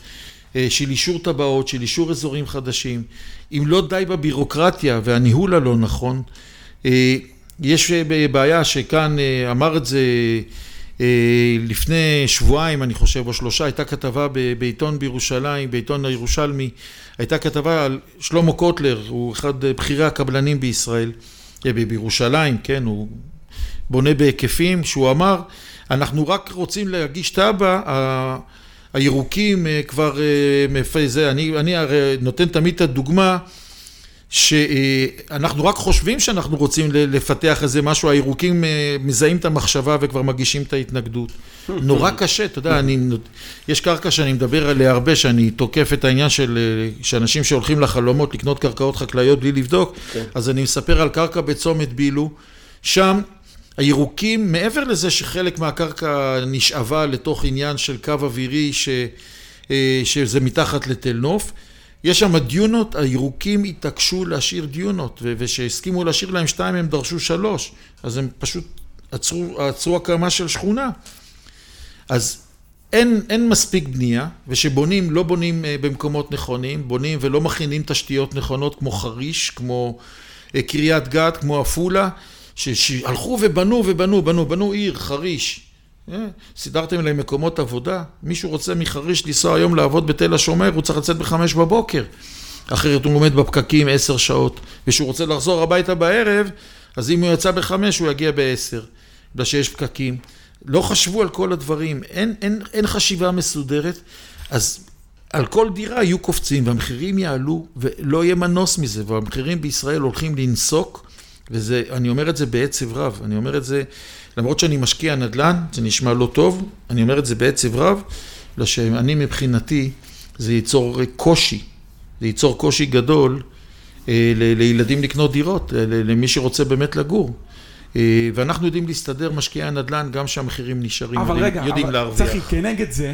C: אה, של אישור טבעות, של אישור אזורים חדשים. אם לא די בבירוקרטיה והניהול הלא נכון, יש בעיה שכאן אמר את זה לפני שבועיים, אני חושב, או שלושה, הייתה כתבה בעיתון בירושלים, בעיתון הירושלמי, הייתה כתבה על שלמה קוטלר, הוא אחד בכירי הקבלנים בישראל, בירושלים, כן, הוא בונה בהיקפים, שהוא אמר, אנחנו רק רוצים להגיש תב"ע, הירוקים אה, כבר, אה, זה, אני, אני הרי נותן תמיד את הדוגמה שאנחנו רק חושבים שאנחנו רוצים לפתח איזה משהו, הירוקים אה, מזהים את המחשבה וכבר מגישים את ההתנגדות. נורא קשה, אתה יודע, אני, יש קרקע שאני מדבר עליה הרבה, שאני תוקף את העניין של שאנשים שהולכים לחלומות לקנות קרקעות חקלאיות בלי לבדוק, okay. כן. אז אני מספר על קרקע בצומת בילו, שם הירוקים, מעבר לזה שחלק מהקרקע נשאבה לתוך עניין של קו אווירי ש, אה, שזה מתחת לתל נוף, יש שם דיונות, הירוקים התעקשו להשאיר דיונות, וכשהסכימו להשאיר להם שתיים הם דרשו שלוש, אז הם פשוט עצרו, עצרו הקמה של שכונה. אז אין, אין מספיק בנייה, ושבונים לא בונים אה, במקומות נכונים, בונים ולא מכינים תשתיות נכונות כמו חריש, כמו אה, קריית גת, כמו עפולה. שהלכו ובנו ובנו, בנו, בנו עיר, חריש. אה, סידרתם להם מקומות עבודה? מישהו רוצה מחריש לנסוע היום לעבוד בתל השומר, הוא צריך לצאת בחמש בבוקר. אחרת הוא עומד בפקקים עשר שעות. וכשהוא רוצה לחזור הביתה בערב, אז אם הוא יצא בחמש, הוא יגיע בעשר. בגלל שיש פקקים. לא חשבו על כל הדברים, אין, אין, אין חשיבה מסודרת. אז על כל דירה יהיו קופצים והמחירים יעלו ולא יהיה מנוס מזה והמחירים בישראל הולכים לנסוק וזה, אני אומר את זה בעצב רב, אני אומר את זה, למרות שאני משקיע נדל"ן, זה נשמע לא טוב, אני אומר את זה בעצב רב, בגלל שאני מבחינתי, זה ייצור קושי, זה ייצור קושי גדול אה, ל- לילדים לקנות דירות, ל- למי שרוצה באמת לגור. אה, ואנחנו יודעים להסתדר, משקיעי הנדל"ן, גם שהמחירים נשארים,
A: אבל
C: יודעים,
A: רגע,
C: יודעים
A: אבל
C: להרוויח.
A: צחי, כנגד זה,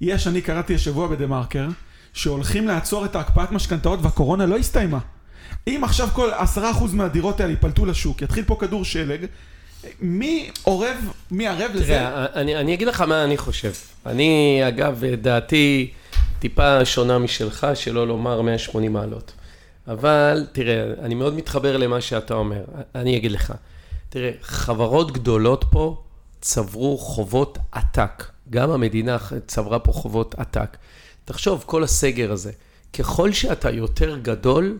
A: יש, אני קראתי השבוע בדה מרקר, שהולכים לעצור את ההקפאת משכנתאות והקורונה לא הסתיימה. אם עכשיו כל עשרה אחוז מהדירות האלה ייפלטו לשוק, יתחיל פה כדור שלג, מי עורב, מי ערב לזה?
B: תראה, אני, אני אגיד לך מה אני חושב. אני, אגב, דעתי טיפה שונה משלך, שלא לומר 180 מעלות. אבל, תראה, אני מאוד מתחבר למה שאתה אומר. אני אגיד לך. תראה, חברות גדולות פה צברו חובות עתק. גם המדינה צברה פה חובות עתק. תחשוב, כל הסגר הזה, ככל שאתה יותר גדול,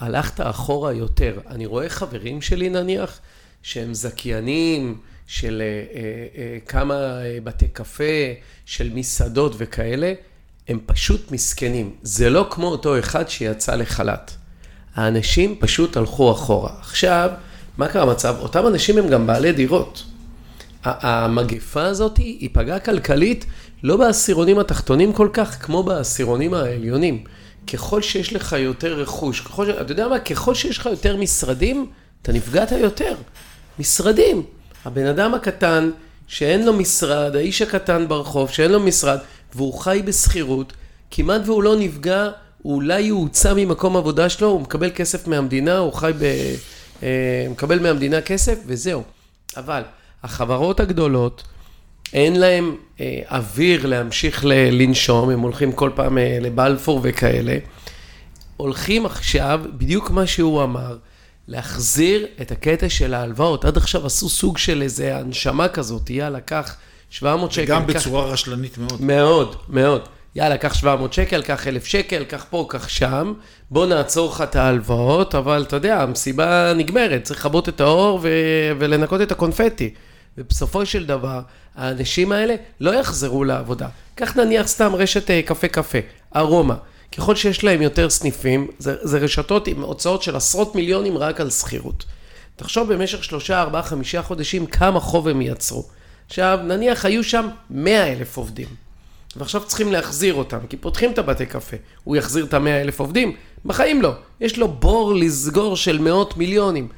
B: הלכת אחורה יותר. אני רואה חברים שלי נניח, שהם זכיינים של אה, אה, אה, כמה אה, בתי קפה, של מסעדות וכאלה, הם פשוט מסכנים. זה לא כמו אותו אחד שיצא לחל"ת. האנשים פשוט הלכו אחורה. עכשיו, מה קרה המצב? אותם אנשים הם גם בעלי דירות. המגפה הזאת היא פגעה כלכלית לא בעשירונים התחתונים כל כך, כמו בעשירונים העליונים. ככל שיש לך יותר רכוש, ככל ש... אתה יודע מה? ככל שיש לך יותר משרדים, אתה נפגעת יותר. משרדים. הבן אדם הקטן, שאין לו משרד, האיש הקטן ברחוב, שאין לו משרד, והוא חי בשכירות, כמעט והוא לא נפגע, הוא אולי יוצא ממקום עבודה שלו, הוא מקבל כסף מהמדינה, הוא חי ב... אה, מקבל מהמדינה כסף, וזהו. אבל החברות הגדולות, אין להם אה, אוויר להמשיך ל- לנשום, הם הולכים כל פעם אה, לבלפור וכאלה. הולכים עכשיו, בדיוק מה שהוא אמר, להחזיר את הקטע של ההלוואות. עד עכשיו עשו סוג של איזה הנשמה כזאת, יאללה, קח 700 שקל.
C: גם בצורה קח... רשלנית מאוד.
B: מאוד, מאוד. יאללה, קח 700 שקל, קח 1,000 שקל, קח פה, קח שם, בוא נעצור לך את ההלוואות, אבל אתה יודע, המסיבה נגמרת, צריך לכבות את האור ו... ולנקות את הקונפטי. ובסופו של דבר, האנשים האלה לא יחזרו לעבודה. קח נניח סתם רשת אה, קפה קפה, ארומה. ככל שיש להם יותר סניפים, זה, זה רשתות עם הוצאות של עשרות מיליונים רק על שכירות. תחשוב במשך שלושה, ארבעה, חמישה חודשים כמה חוב הם ייצרו. עכשיו, נניח היו שם מאה אלף עובדים, ועכשיו צריכים להחזיר אותם, כי פותחים את הבתי קפה. הוא יחזיר את המאה אלף עובדים? בחיים לא. יש לו בור לסגור של מאות מיליונים.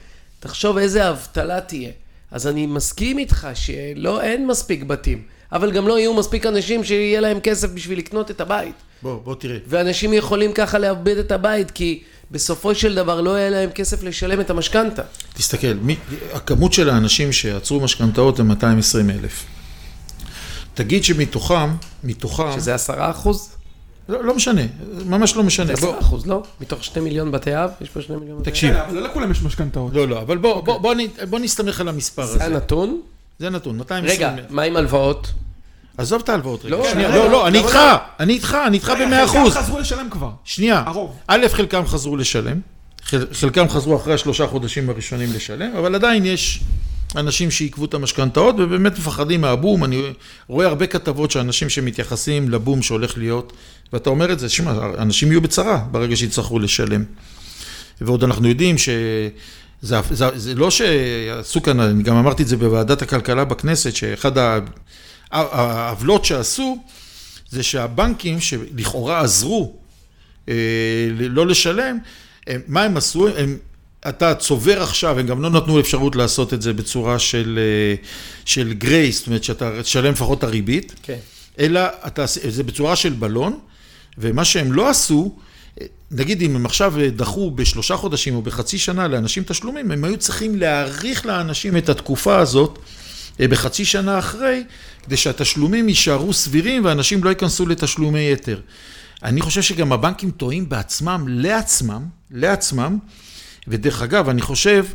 B: תחשוב איזה אבטלה תהיה. אז אני מסכים איתך שלא, אין מספיק בתים, אבל גם לא יהיו מספיק אנשים שיהיה להם כסף בשביל לקנות את הבית.
C: בוא, בוא תראה.
B: ואנשים יכולים ככה לאבד את הבית, כי בסופו של דבר לא יהיה להם כסף לשלם את המשכנתה.
C: תסתכל, מי, הכמות של האנשים שעצרו משכנתאות זה 220 אלף. תגיד שמתוכם, מתוכם,
B: שזה עשרה אחוז?
C: לא, לא משנה, ממש לא משנה. בוא,
B: עשרה אחוז, לא? מתוך שני מיליון בתי אב? יש פה שני מיליון בתי אב?
C: תקשיב.
A: אבל לא לכולם יש משכנתאות.
C: לא, לא, אבל בוא, בוא, בוא, נ- בוא נסתמך על המספר
B: זה
C: הזה.
B: הנתון?
C: זה נתון, 220.
B: רגע, מה עם הלוואות?
C: עזוב את ההלוואות רגע.
B: לא,
C: שנייה,
B: רגע,
C: לא, לא, אני איתך,
B: לא?
C: אני איתך, אני איתך
A: רגע,
C: במאה
A: חלקם
C: אחוז.
A: חזרו לשלם כבר.
C: שנייה,
A: הרוב.
C: א', חלקם חזרו לשלם, חל- חלקם חזרו אחרי השלושה חודשים הראשונים לשלם, אבל עדיין יש אנשים שעיכבו את המשכנתאות ובאמת מפחדים מהבום. אני רואה הרבה כתבות של אנשים שמתייחסים לבום שהולך להיות, ואתה אומר את זה, שמע, אנשים יהיו בצרה ברגע שיצטרכו לשלם. ועוד אנחנו יודעים ש... זה, זה, זה לא שעשו כאן, אני גם אמרתי את זה בוועדת הכלכלה בכנסת, שאחד העוולות שעשו, זה שהבנקים שלכאורה עזרו אה, לא לשלם, הם, מה הם עשו? הם, אתה צובר עכשיו, הם גם לא נתנו אפשרות לעשות את זה בצורה של, אה, של גרייס, זאת אומרת שאתה תשלם לפחות את הריבית,
B: כן.
C: אלא אתה, זה בצורה של בלון, ומה שהם לא עשו, נגיד אם הם עכשיו דחו בשלושה חודשים או בחצי שנה לאנשים תשלומים, הם היו צריכים להאריך לאנשים את התקופה הזאת אה, בחצי שנה אחרי, כדי שהתשלומים יישארו סבירים ואנשים לא ייכנסו לתשלומי יתר. אני חושב שגם הבנקים טועים בעצמם, לעצמם, לעצמם, ודרך אגב, אני חושב,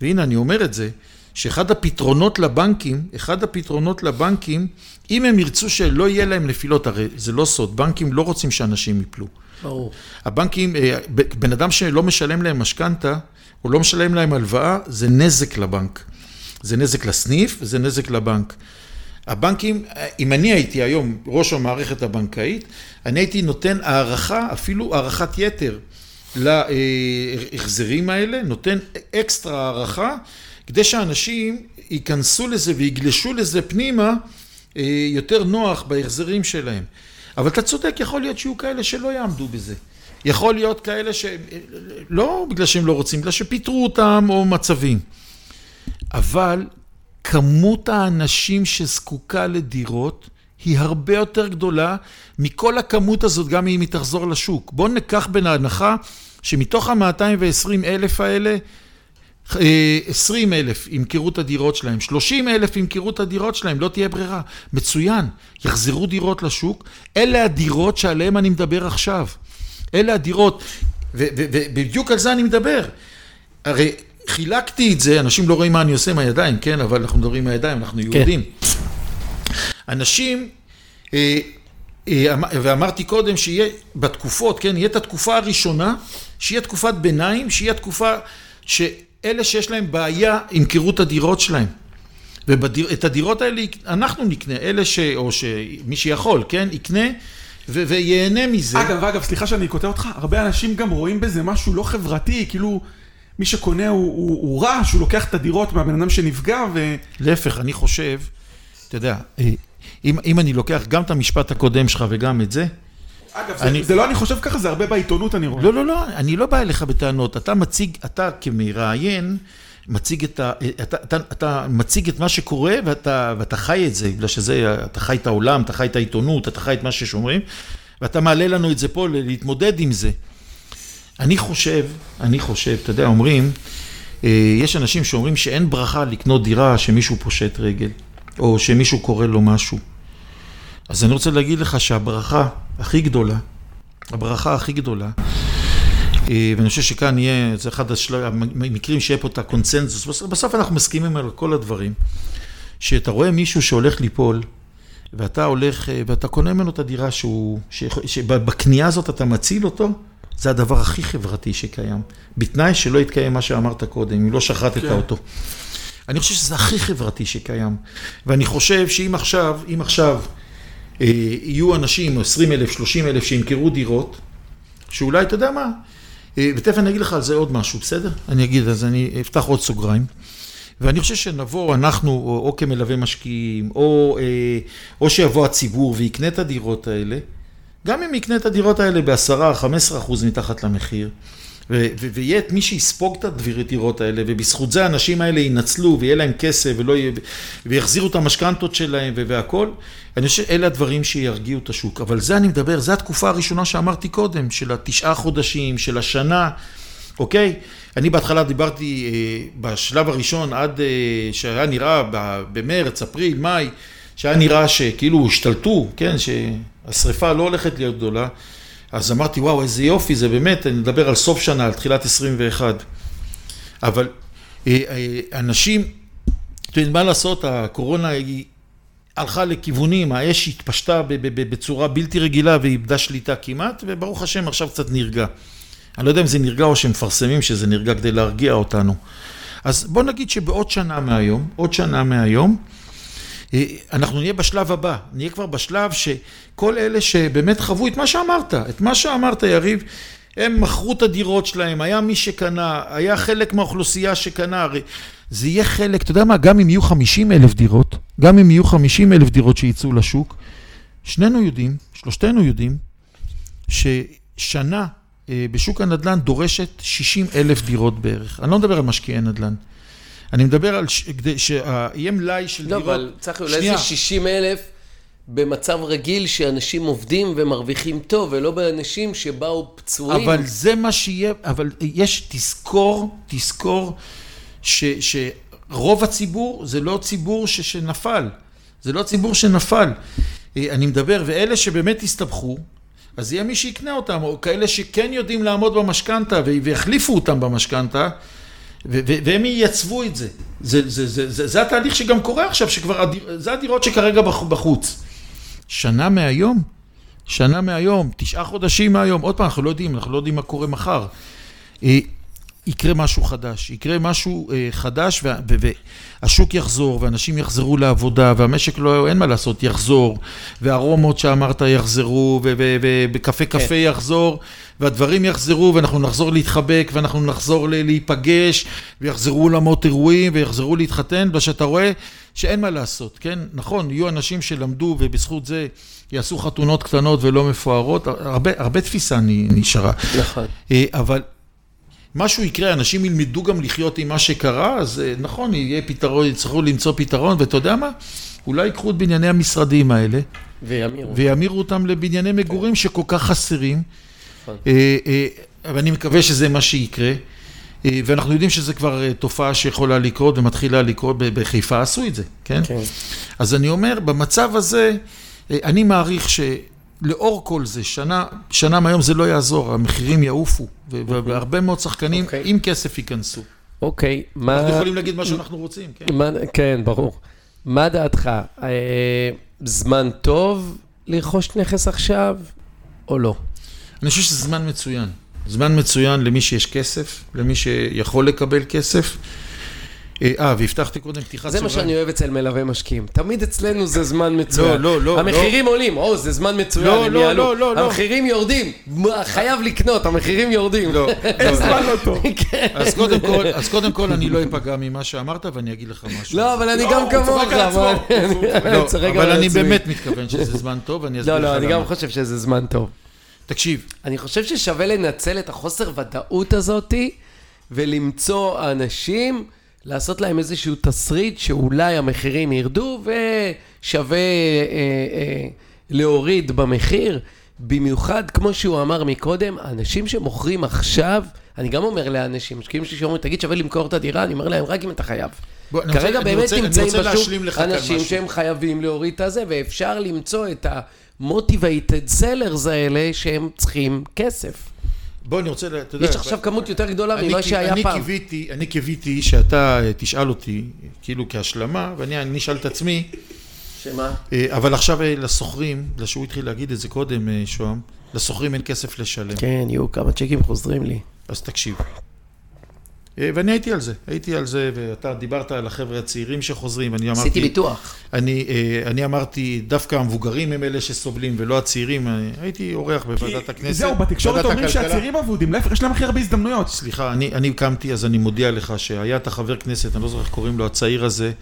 C: והנה אני אומר את זה, שאחד הפתרונות לבנקים, אחד הפתרונות לבנקים, אם הם ירצו שלא יהיה להם נפילות, הרי זה לא סוד, בנקים לא רוצים שאנשים ייפלו.
B: ברור.
C: הבנקים, אה, בן אדם שלא משלם להם משכנתה, או לא משלם להם הלוואה, זה נזק לבנק. זה נזק לסניף וזה נזק לבנק. הבנקים, אה, אם אני הייתי היום ראש המערכת הבנקאית, אני הייתי נותן הערכה, אפילו הערכת יתר להחזרים האלה, נותן אקסטרה הערכה, כדי שאנשים ייכנסו לזה ויגלשו לזה פנימה אה, יותר נוח בהחזרים שלהם. אבל אתה צודק, יכול להיות שיהיו כאלה שלא יעמדו בזה. יכול להיות כאלה ש... לא בגלל שהם לא רוצים, בגלל שפיטרו אותם או מצבים. אבל כמות האנשים שזקוקה לדירות היא הרבה יותר גדולה מכל הכמות הזאת, גם אם היא תחזור לשוק. בואו ניקח בין ההנחה שמתוך ה-220 אלף האלה, אה, 20 אלף ימכרו את הדירות שלהם, 30 אלף ימכרו את הדירות שלהם, לא תהיה ברירה. מצוין, יחזרו דירות לשוק. אלה הדירות שעליהן אני מדבר עכשיו. אלה הדירות, ובדיוק על זה אני מדבר. הרי חילקתי את זה, אנשים לא רואים מה אני עושה עם הידיים, כן? אבל אנחנו מדברים עם הידיים, אנחנו יהודים. אנשים, אה, אה, אמ- ואמרתי קודם שיהיה בתקופות, כן? יהיה את התקופה הראשונה, שיהיה תקופת ביניים, שיהיה תקופה שאלה שיש להם בעיה ימכרו את הדירות שלהם. ואת הדירות האלה אנחנו נקנה, אלה ש... או שמי שיכול, כן? יקנה ו- וייהנה מזה.
A: אגב, אגב, סליחה שאני קוטע אותך, הרבה אנשים גם רואים בזה משהו לא חברתי, כאילו מי שקונה הוא, הוא, הוא רע, שהוא לוקח את הדירות מהבן אדם שנפגע, ו...
C: להפך, אני חושב, אתה יודע, אה, אם, אם אני לוקח גם את המשפט הקודם שלך וגם את זה,
A: אגב,
C: אני-
A: זה, זה לא אני חושב ככה, זה הרבה בעיתונות אני רואה.
C: לא, לא, לא, אני לא בא אליך בטענות. אתה מציג, אתה כמראיין, מציג את ה... אתה, אתה, אתה מציג את מה שקורה ואתה, ואתה חי את זה, בגלל שזה, אתה חי את העולם, אתה חי את העיתונות, אתה חי את מה ששומרים, ואתה מעלה לנו את זה פה להתמודד עם זה. אני חושב, אני חושב, אתה יודע, אומרים, אה, יש אנשים שאומרים שאין ברכה לקנות דירה שמישהו פושט רגל, או שמישהו קורא לו משהו. אז אני רוצה להגיד לך שהברכה הכי גדולה, הברכה הכי גדולה, אה, ואני חושב שכאן יהיה, זה אחד השל- המקרים שיהיה פה את הקונצנזוס, בסוף- אנחנו מסכימים על כל הדברים, שאתה רואה מישהו שהולך ליפול, ואתה הולך, אה, ואתה קונה ממנו את הדירה שהוא, שבקנייה הזאת אתה מציל אותו, זה הדבר הכי חברתי שקיים. בתנאי שלא יתקיים מה שאמרת קודם, אם לא שחטת
A: כן.
C: אותו. אני חושב שזה הכי חברתי שקיים. ואני חושב שאם עכשיו, אם עכשיו אה, יהיו אנשים, 20 אלף, 30 אלף, שימכרו דירות, שאולי, אתה יודע מה, אה, ותכף אני אגיד לך על זה עוד משהו, בסדר? אני אגיד, אז אני אפתח עוד סוגריים. ואני חושב שנבוא, אנחנו, או, או כמלווה משקיעים, או, אה, או שיבוא הציבור ויקנה את הדירות האלה, גם אם יקנה את הדירות האלה ב-10, 15 אחוז מתחת למחיר, ויהיה את מי שיספוג את הדירות האלה, ובזכות זה האנשים האלה ינצלו ויהיה להם כסף ולא יהיה, ויחזירו את המשכנתות שלהם ו- והכל, אני חושב שאלה הדברים שירגיעו את השוק. אבל זה אני מדבר, זו התקופה הראשונה שאמרתי קודם, של התשעה חודשים, של השנה, אוקיי? אני בהתחלה דיברתי אה, בשלב הראשון עד אה, שהיה נראה במרץ, אפריל, מאי, שהיה נראה שכאילו השתלטו, כן, שהשריפה לא הולכת להיות גדולה, אז אמרתי, וואו, איזה יופי, זה באמת, אני מדבר על סוף שנה, על תחילת 21. אבל אה, אה, אנשים, אתם יודעים, מה לעשות, הקורונה היא הלכה לכיוונים, האש התפשטה בצורה בלתי רגילה ואיבדה שליטה כמעט, וברוך השם עכשיו קצת נרגע. אני לא יודע אם זה נרגע או שמפרסמים שזה נרגע כדי להרגיע אותנו. אז בוא נגיד שבעוד שנה מהיום, עוד שנה מהיום, אנחנו נהיה בשלב הבא, נהיה כבר בשלב שכל אלה שבאמת חוו את מה שאמרת, את מה שאמרת יריב, הם מכרו את הדירות שלהם, היה מי שקנה, היה חלק מהאוכלוסייה שקנה, הרי זה יהיה חלק, אתה יודע מה, גם אם יהיו 50 אלף דירות, גם אם יהיו 50 אלף דירות שיצאו לשוק, שנינו יודעים, שלושתנו יודעים, ששנה אה, בשוק הנדל"ן דורשת 60 אלף דירות בערך. אני לא מדבר על משקיעי נדל"ן. אני מדבר על, ש... כדי שיהיה מלאי של
B: לא,
C: דירות...
B: לא, אבל צריך אולי זה 60 אלף במצב רגיל שאנשים עובדים ומרוויחים טוב, ולא באנשים שבאו פצועים.
C: אבל זה מה שיהיה, אבל יש, תזכור, תזכור ש, שרוב הציבור זה לא ציבור ש, שנפל. זה לא ציבור שנפל. אה, אני מדבר, ואלה שבאמת הסתבכו, אז יהיה מי שיקנה אותם, או כאלה שכן יודעים לעמוד במשכנתה ויחליפו אותם במשכנתה, והם ייצבו את זה. זה, זה, זה, זה. זה התהליך שגם קורה עכשיו, שכבר, זה הדירות שכרגע בחוץ. שנה מהיום, שנה מהיום, תשעה חודשים מהיום, עוד פעם, אנחנו לא יודעים, אנחנו לא יודעים מה קורה מחר. יקרה משהו חדש, יקרה משהו אה, חדש והשוק יחזור ואנשים יחזרו לעבודה והמשק לא, אין מה לעשות, יחזור והרומות שאמרת יחזרו ובקפה קפה כן. יחזור והדברים יחזרו ואנחנו נחזור להתחבק ואנחנו נחזור להיפגש ויחזרו אולמות אירועים ויחזרו להתחתן ושאתה רואה שאין מה לעשות, כן? נכון, יהיו אנשים שלמדו ובזכות זה יעשו חתונות קטנות ולא מפוארות, הרבה, הרבה תפיסה נשארה. נכון. אה, אבל משהו יקרה, אנשים ילמדו גם לחיות עם מה שקרה, אז אה, נכון, יהיה פתרון, יצטרכו למצוא פתרון, ואתה יודע מה? אולי ייקחו את בנייני המשרדים האלה, וימירו, וימירו אותם לבנייני מגורים כן. שכל כך חסרים, נכון. אה, אה, ואני מקווה שזה מה שיקרה. ואנחנו יודעים שזה כבר תופעה שיכולה לקרות ומתחילה לקרות, בחיפה עשו את זה, כן? כן. אז אני אומר, במצב הזה, אני מעריך ש... לאור כל זה, שנה, שנה מהיום זה לא יעזור, המחירים יעופו, והרבה מאוד שחקנים okay. אוקיי. עם כסף ייכנסו.
B: אוקיי, okay, מה...
C: אנחנו יכולים להגיד מה שאנחנו רוצים, כן.
B: מה, כן, ברור. מה דעתך? אה, זמן טוב לרכוש נכס עכשיו, או לא?
C: אני חושב שזה זמן מצוין. זמן מצוין למי שיש כסף, למי שיכול לקבל כסף. אה, אה, והבטחתי קודם פתיחת
B: סוגריים. זה מה שאני אוהב אצל מלווה משקיעים. תמיד אצלנו זה זמן מצוין. לא, לא, לא. המחירים לא. עולים, או, זה זמן מצוין, לא, לא, לא, לא, לא. המחירים יורדים, חייב לקנות, המחירים יורדים. לא,
A: אין זמן לא טוב.
C: כן. אז קודם כל אני לא אפגע ממה שאמרת ואני אגיד לך משהו.
B: לא, אבל אני גם כמוך.
C: אבל אני באמת מתכוון שזה זמן טוב, ואני אסביר
B: לך למה. לא, לא, אני גם חושב שזה זמן טוב.
C: תקשיב.
B: אני חושב ששווה לנצל את החוסר ודאות הזאתי ולמצוא אנשים... לעשות להם איזשהו תסריט שאולי המחירים ירדו ושווה אה, אה, להוריד במחיר. במיוחד, כמו שהוא אמר מקודם, אנשים שמוכרים עכשיו, אני גם אומר לאנשים, משקיעים שלי שאומרים, תגיד, שווה למכור את הדירה, אני אומר להם, רק אם אתה חייב. בוא, כרגע רוצה, באמת נמצאים בשוק אנשים שהם חייבים להוריד את הזה, ואפשר למצוא את ה-motivated sellers האלה שהם צריכים כסף.
C: בוא, אני רוצה, אתה יודע...
B: יש עכשיו כמות יותר גדולה ממה שהיה
C: אני
B: פעם.
C: קיוויתי, אני קיוויתי שאתה אה, תשאל אותי, כאילו כהשלמה, ואני אשאל את עצמי.
B: שמה?
C: אה, אבל עכשיו אה, לסוחרים, שהוא התחיל להגיד את זה קודם, שוהם, לסוחרים אין כסף לשלם.
B: כן, יהיו כמה צ'קים חוזרים לי.
C: אז תקשיב. אה, ואני הייתי על זה, הייתי על זה, ואתה דיברת על החבר'ה הצעירים שחוזרים, ואני אמרתי...
B: עשיתי ביטוח.
C: אני, אה, אני אמרתי, דווקא המבוגרים הם אלה שסובלים ולא הצעירים, אה, הייתי אורח בוועדת הכנסת.
A: זהו, בתקשורת אומרים שהצעירים אבודים, להפך, יש להם הכי הרבה הזדמנויות.
C: סליחה, אני, אני קמתי, אז אני מודיע לך שהיה את החבר כנסת, אני לא זוכר איך קוראים לו, הצעיר הזה,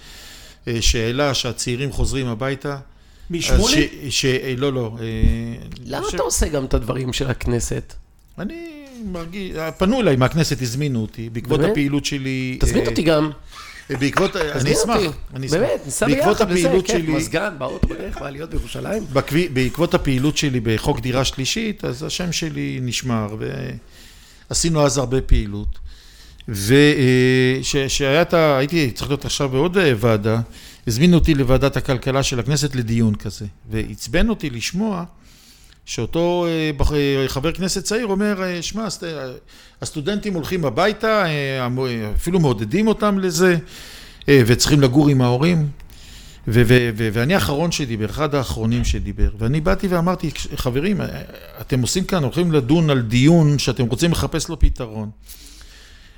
C: שהעלה שהצעירים חוזרים הביתה.
A: משמולי?
C: לא, לא.
B: למה אתה עושה גם את הדברים של הכנסת?
C: אני... מרגיש, פנו אליי מהכנסת, הזמינו אותי, בעקבות באמת? הפעילות שלי...
B: תזמין אה, אותי גם.
C: בעקבות, אני אשמח, אני
B: אשמח. באמת, ניסע ביחד וזה, כן, מזגן, באוטו בדרך, בעליות בירושלים.
C: בעקבות הפעילות שלי בחוק דירה שלישית, אז השם שלי נשמר, ועשינו אז הרבה פעילות. והייתי צריך להיות עכשיו בעוד אה, ועדה, הזמינו אותי לוועדת הכלכלה של הכנסת לדיון כזה, ועצבן אותי לשמוע שאותו אה, אה, חבר כנסת צעיר אומר, אה, שמע, הסט- הסטודנטים הולכים הביתה, אפילו מעודדים אותם לזה, וצריכים לגור עם ההורים. ו- ו- ו- ואני האחרון שדיבר, אחד האחרונים שדיבר, ואני באתי ואמרתי, חברים, אתם עושים כאן, הולכים לדון על דיון שאתם רוצים לחפש לו פתרון.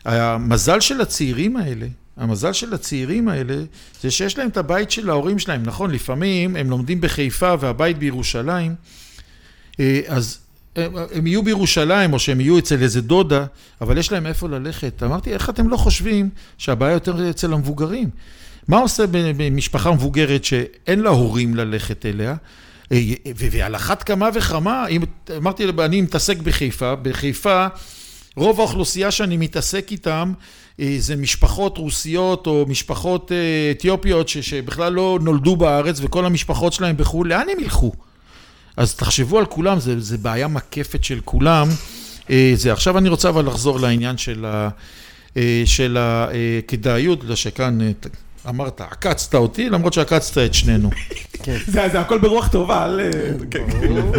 C: המזל של הצעירים האלה, המזל של הצעירים האלה, זה שיש להם את הבית של ההורים שלהם. נכון, לפעמים הם לומדים בחיפה והבית בירושלים, אז הם, הם יהיו בירושלים או שהם יהיו אצל איזה דודה, אבל יש להם איפה ללכת. אמרתי, איך אתם לא חושבים שהבעיה יותר אצל המבוגרים? מה עושה במשפחה מבוגרת שאין לה הורים ללכת אליה? אה, ועל אחת כמה וכמה, אם, אמרתי, אני מתעסק בחיפה, בחיפה רוב האוכלוסייה שאני מתעסק איתם אה, זה משפחות רוסיות או משפחות אה, אתיופיות ש- שבכלל לא נולדו בארץ וכל המשפחות שלהם בחו"ל, לאן הם ילכו? אז תחשבו על כולם, זה, זה בעיה מקפת של כולם. אה, זה. עכשיו אני רוצה אבל לחזור לעניין של, ה, אה, של הכדאיות, בגלל שכאן אה, ת- אמרת, עקצת אותי, למרות שעקצת את שנינו.
A: זה זה הכל ברוח טובה, אל... כן.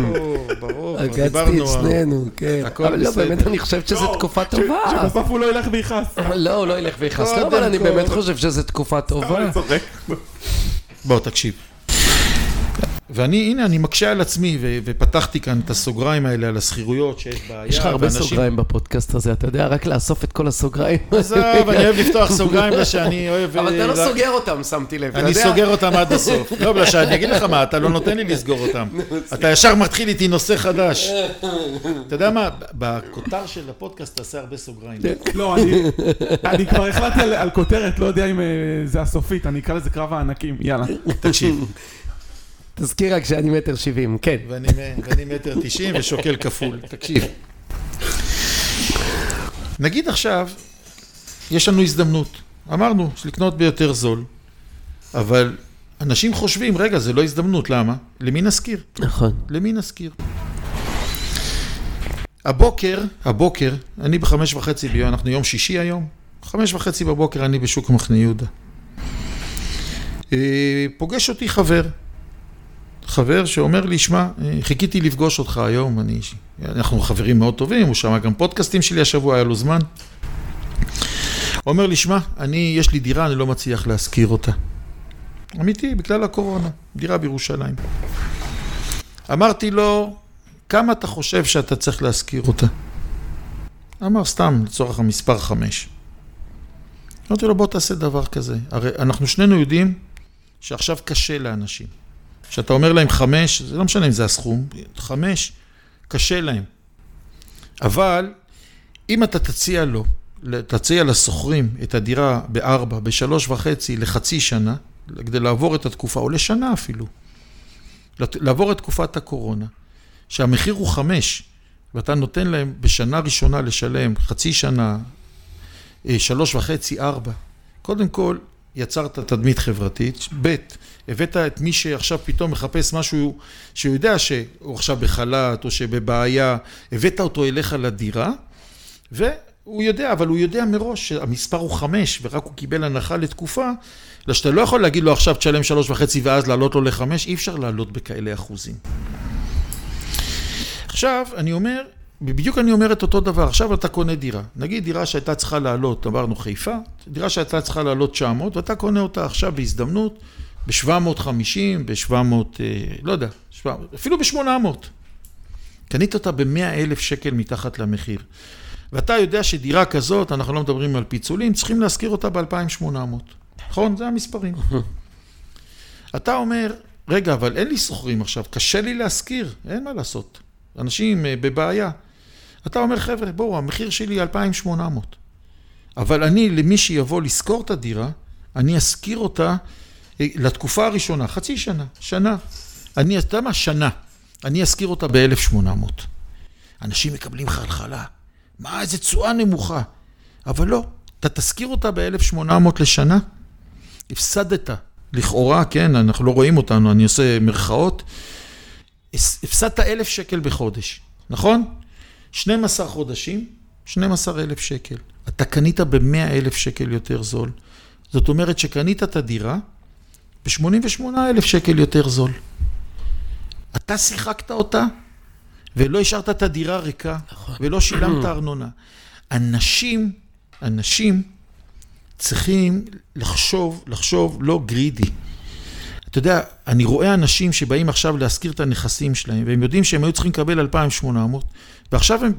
C: ברור, ברור, כבר
B: עקצתי את שנינו, כן.
C: הכל
B: אבל לא. באמת אני חושבת שזו תקופה
A: ש-
B: טובה.
A: שבסוף הוא לא ילך ויכעס.
B: לא, הוא לא ילך ויכעס. לא, אבל אני. באמת חושב שזו תקופה טובה.
C: בוא, תקשיב. ואני, הנה, אני מקשה על עצמי, ו- ופתחתי כאן את הסוגריים האלה על השכירויות, שיש בעיה.
B: יש לך הרבה
C: ואנשים-
B: סוגריים בפודקאסט הזה, אתה יודע, רק לאסוף את כל הסוגריים.
C: עזוב, אני אוהב לפתוח סוגריים בגלל שאני אוהב...
B: אבל אתה לא
C: אה,
B: סוגר אותם, שמתי לב. אתה
C: אני
B: יודע?
C: סוגר אותם עד הסוף. לא, בגלל שאני אגיד לך מה, אתה לא נותן לי לסגור אותם. אתה ישר מתחיל איתי נושא חדש. אתה יודע מה, בכותר של הפודקאסט תעשה הרבה סוגריים.
A: לא, אני- אני כבר החלטתי על- על כותרת, לא יודע אם אה, זה הסופית, אני אקרא לזה קרב הענקים, יאללה.
C: תקשיב,
B: תזכיר רק שאני מטר שבעים, כן.
C: ואני ואני מטר תשעים ושוקל כפול. תקשיב. נגיד עכשיו, יש לנו הזדמנות. אמרנו, לקנות ביותר זול, אבל אנשים חושבים, רגע, זה לא הזדמנות, למה? למי נשכיר?
B: נכון.
C: למי נזכיר? הבוקר, הבוקר, אני בחמש וחצי ביום, אנחנו יום שישי היום, חמש וחצי בבוקר אני בשוק מחנה יהודה. אה, פוגש אותי חבר, חבר שאומר לי, שמע, אה, חיכיתי לפגוש אותך היום, אני, אנחנו חברים מאוד טובים, הוא שמע גם פודקאסטים שלי השבוע, היה לו זמן. הוא אומר לי, שמע, אני, יש לי דירה, אני לא מצליח להשכיר אותה. אמיתי, בגלל הקורונה, דירה בירושלים. אמרתי לו, כמה אתה חושב שאתה צריך להשכיר אותה? אמר, סתם, לצורך המספר חמש. אמרתי לו, בוא תעשה דבר כזה. הרי אנחנו שנינו יודעים שעכשיו קשה לאנשים. כשאתה אומר להם חמש, זה לא משנה אם זה הסכום, חמש, קשה להם. אבל אם אתה תציע לו, תציע לשוכרים את הדירה בארבע, בשלוש וחצי, לחצי שנה, כדי לעבור את התקופה, או לשנה אפילו, לעבור את תקופת הקורונה, שהמחיר הוא חמש, ואתה נותן להם בשנה ראשונה לשלם חצי שנה, אה, שלוש וחצי, ארבע. קודם כל, יצרת תדמית חברתית, ב', הבאת את מי שעכשיו פתאום מחפש משהו שהוא יודע שהוא עכשיו בחל"ת או שבבעיה, הבאת אותו אליך לדירה, והוא יודע, אבל הוא יודע מראש שהמספר הוא חמש, ורק הוא קיבל הנחה לתקופה, אלא שאתה לא יכול להגיד לו עכשיו תשלם שלוש וחצי ואז לעלות לו לחמש, אי אפשר לעלות בכאלה אחוזים. עכשיו, אני אומר, בדיוק אני אומר את אותו דבר, עכשיו אתה קונה דירה, נגיד דירה שהייתה צריכה לעלות, אמרנו חיפה, דירה שהייתה צריכה לעלות 900 ואתה קונה אותה עכשיו בהזדמנות ב-750, ב-700, לא יודע, 700, אפילו ב-800. קנית אותה ב-100 אלף שקל מתחת למחיר. ואתה יודע שדירה כזאת, אנחנו לא מדברים על פיצולים, צריכים להשכיר אותה ב-2800. נכון? זה המספרים. אתה אומר, רגע, אבל אין לי שוכרים עכשיו, קשה לי להשכיר, אין מה לעשות. אנשים בבעיה. אתה אומר, חבר'ה, בואו, המחיר שלי 2,800. אבל אני, למי שיבוא לשכור את הדירה, אני אשכיר אותה לתקופה הראשונה, חצי שנה, שנה. אני, אתה יודע מה? שנה. אני אשכיר אותה ב-1,800. אנשים מקבלים חלחלה. מה, איזה תשואה נמוכה. אבל לא, אתה תשכיר אותה ב-1,800 לשנה, הפסדת. לכאורה, כן, אנחנו לא רואים אותנו, אני עושה מרכאות. הפסדת אלף שקל בחודש, נכון? 12 חודשים, 12,000 שקל. אתה קנית ב-100,000 שקל יותר זול. זאת אומרת שקנית את הדירה ב-88,000 שקל יותר זול. אתה שיחקת אותה ולא השארת את הדירה ריקה ולא שילמת ארנונה. אנשים, אנשים צריכים לחשוב, לחשוב לא גרידי. אתה יודע, אני רואה אנשים שבאים עכשיו להשכיר את הנכסים שלהם, והם יודעים שהם היו צריכים לקבל 2,800, ועכשיו הם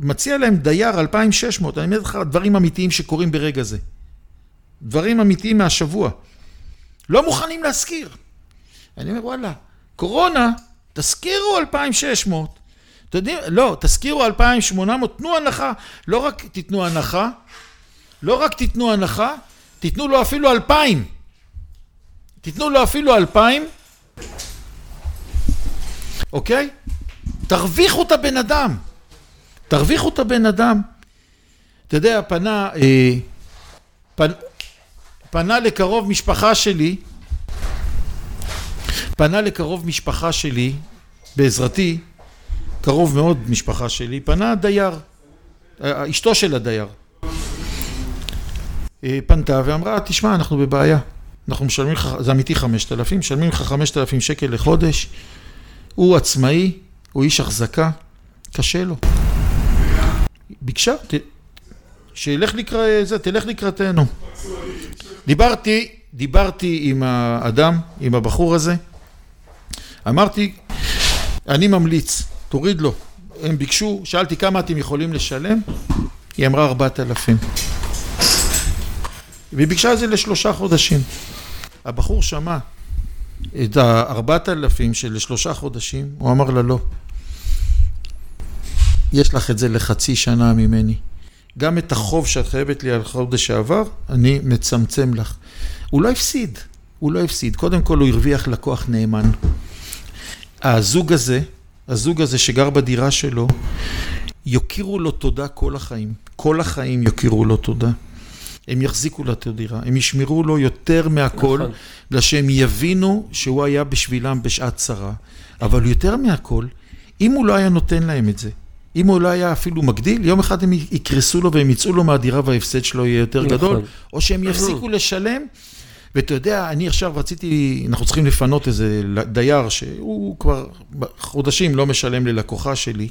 C: מציע להם דייר 2,600, אני אומר לך דברים אמיתיים שקורים ברגע זה. דברים אמיתיים מהשבוע. לא מוכנים להשכיר. אני אומר, וואלה, קורונה, תשכירו 2,600. אתם יודעים, לא, תשכירו 2,800, תנו הנחה, לא רק תיתנו הנחה, לא רק תיתנו הנחה, תיתנו לו אפילו 2,000. תיתנו לו אפילו 2,000, אוקיי? תרוויחו את הבן אדם. תרוויחו את הבן אדם. אתה יודע, פנה, אה, פנ, פנה לקרוב משפחה שלי, פנה לקרוב משפחה שלי, בעזרתי, קרוב מאוד משפחה שלי, פנה דייר, אשתו של הדייר. אה, פנתה ואמרה, תשמע, אנחנו בבעיה. אנחנו משלמים לך, זה אמיתי חמשת אלפים, משלמים לך חמשת אלפים שקל לחודש. הוא עצמאי, הוא איש החזקה, קשה לו. ביקשה, ת, שילך לקראת זה, תלך לקראתנו. דיברתי, דיברתי עם האדם, עם הבחור הזה, אמרתי, אני ממליץ, תוריד לו. הם ביקשו, שאלתי כמה אתם יכולים לשלם, היא אמרה ארבעת אלפים. והיא ביקשה את זה לשלושה חודשים. הבחור שמע את הארבעת אלפים של שלושה חודשים, הוא אמר לה לא. יש לך את זה לחצי שנה ממני. גם את החוב שאת חייבת לי על חודש שעבר, אני מצמצם לך. הוא לא הפסיד, הוא לא הפסיד. קודם כל הוא הרוויח לקוח נאמן. הזוג הזה, הזוג הזה שגר בדירה שלו, יוקירו לו תודה כל החיים. כל החיים יוקירו לו תודה. הם יחזיקו לו את הדירה, הם ישמרו לו יותר מהכל, נכון. בגלל שהם יבינו שהוא היה בשבילם בשעת צרה. אבל יותר מהכל, אם הוא לא היה נותן להם את זה, אם הוא לא היה אפילו מגדיל, יום אחד הם יקרסו לו והם יצאו לו מהדירה וההפסד שלו יהיה יותר נכון. גדול, או שהם יפסיקו לשלם. ואתה יודע, אני עכשיו רציתי, אנחנו צריכים לפנות איזה דייר שהוא כבר חודשים לא משלם ללקוחה שלי.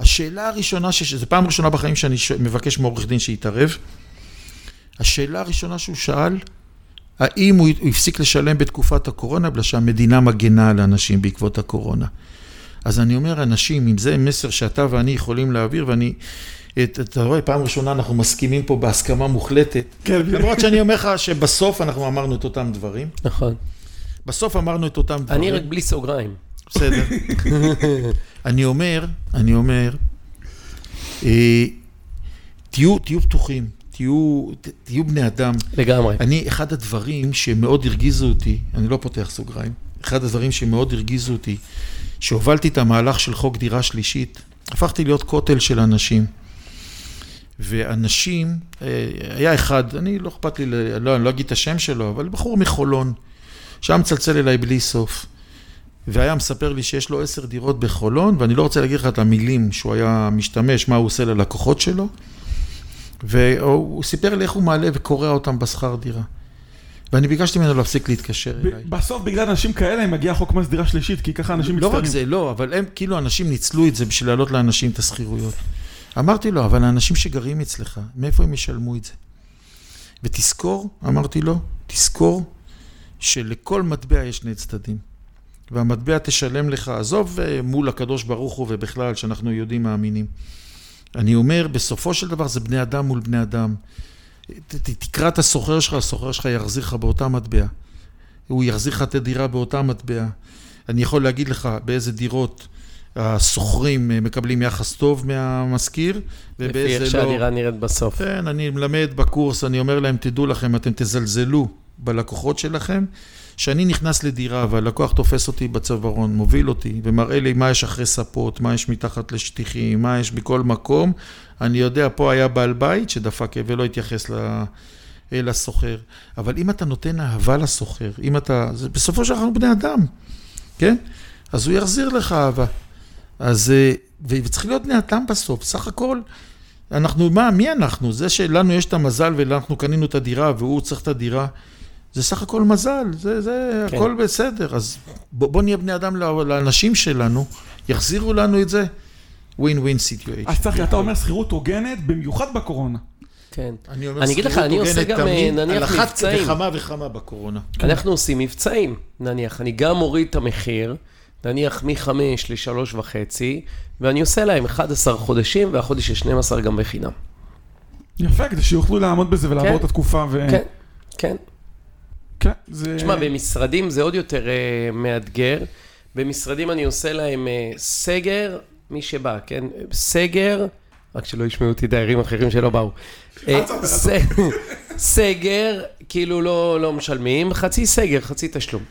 C: השאלה הראשונה, זו פעם ראשונה בחיים שאני מבקש מעורך דין שיתערב, השאלה הראשונה שהוא שאל, האם הוא הפסיק לשלם בתקופת הקורונה, בגלל שהמדינה מגנה על האנשים בעקבות הקורונה. אז אני אומר, אנשים, אם זה מסר שאתה ואני יכולים להעביר, ואני, את, אתה רואה, פעם ראשונה אנחנו מסכימים פה בהסכמה מוחלטת. כן. למרות שאני אומר לך שבסוף אנחנו אמרנו את אותם דברים.
B: נכון.
C: בסוף אמרנו את אותם דברים.
B: אני רק בלי סוגריים.
C: בסדר. אני אומר, אני אומר, אה, תהיו, תהיו פתוחים, תהיו, תהיו בני אדם.
B: לגמרי.
C: אני, אחד הדברים שמאוד הרגיזו אותי, אני לא פותח סוגריים, אחד הדברים שמאוד הרגיזו אותי, שהובלתי את המהלך של חוק דירה שלישית, הפכתי להיות כותל של אנשים. ואנשים, אה, היה אחד, אני לא אכפת לי, לא, אני לא אגיד את השם שלו, אבל בחור מחולון, שהיה מצלצל אליי בלי סוף. והיה מספר לי שיש לו עשר דירות בחולון, ואני לא רוצה להגיד לך את המילים שהוא היה משתמש, מה הוא עושה ללקוחות שלו, והוא סיפר לי איך הוא מעלה וקורע אותם בשכר דירה. ואני ביקשתי ממנו להפסיק להתקשר אליי.
A: בסוף בגלל אנשים כאלה מגיע חוק מס דירה שלישית, כי ככה אנשים
C: מצטערים. לא רק זה, לא, אבל הם, כאילו אנשים ניצלו את זה בשביל להעלות לאנשים את השכירויות. אמרתי לו, אבל האנשים שגרים אצלך, מאיפה הם ישלמו את זה? ותזכור, אמרתי לו, תזכור שלכל מטבע יש שני צדדים. והמטבע תשלם לך, עזוב אה, מול הקדוש ברוך הוא ובכלל, שאנחנו יהודים מאמינים. אני אומר, בסופו של דבר זה בני אדם מול בני אדם. תקרא את הסוחר שלך, הסוחר שלך יחזיר לך באותה מטבע. הוא יחזיר לך את הדירה באותה מטבע. אני יכול להגיד לך באיזה דירות הסוחרים מקבלים יחס טוב מהמשכיר,
B: ובאיזה לא... לפי איך שהדירה נראית בסוף.
C: כן, אני מלמד בקורס, אני אומר להם, תדעו לכם, אתם תזלזלו בלקוחות שלכם. כשאני נכנס לדירה והלקוח תופס אותי בצווארון, מוביל אותי ומראה לי מה יש אחרי ספות, מה יש מתחת לשטיחים, מה יש בכל מקום, אני יודע, פה היה בעל בית שדפק ולא התייחס ל... לסוחר. אבל אם אתה נותן אהבה לסוחר, אם אתה... בסופו של דבר אנחנו בני אדם, כן? אז הוא יחזיר לך אהבה. אז... אה, וצריך להיות בני אדם בסוף. סך הכל, אנחנו, מה, מי אנחנו? זה שלנו יש את המזל ואנחנו קנינו את הדירה והוא צריך את הדירה, זה סך הכל מזל, זה, זה
B: כן.
C: הכל בסדר. אז בוא, בוא נהיה בני אדם ל- לאנשים שלנו, יחזירו לנו את זה, ווין ווין סיטואשן.
A: אז צחי, אתה אומר שכירות הוגנת, במיוחד בקורונה.
B: כן.
C: אומר,
B: אני אגיד לך, אני עושה גם, אה, נניח,
C: על אחת
B: מבצעים.
C: וכמה וכמה בקורונה.
B: אנחנו עושים מבצעים, נניח, אני גם מוריד את המחיר, נניח מ-5 ל-3 וחצי, ואני עושה להם 11 חודשים, והחודש ה-12 גם בחינם.
A: יפה, כדי שיוכלו לעמוד בזה ולעבור
B: כן.
A: את התקופה ו...
B: כן, כן.
A: כן, זה...
B: תשמע, במשרדים זה עוד יותר אה, מאתגר. במשרדים אני עושה להם אה, סגר, מי שבא, כן? סגר, רק שלא ישמעו אותי דיירים אחרים שלא באו. אה, ס- סגר, כאילו לא, לא משלמים, חצי סגר, חצי תשלום.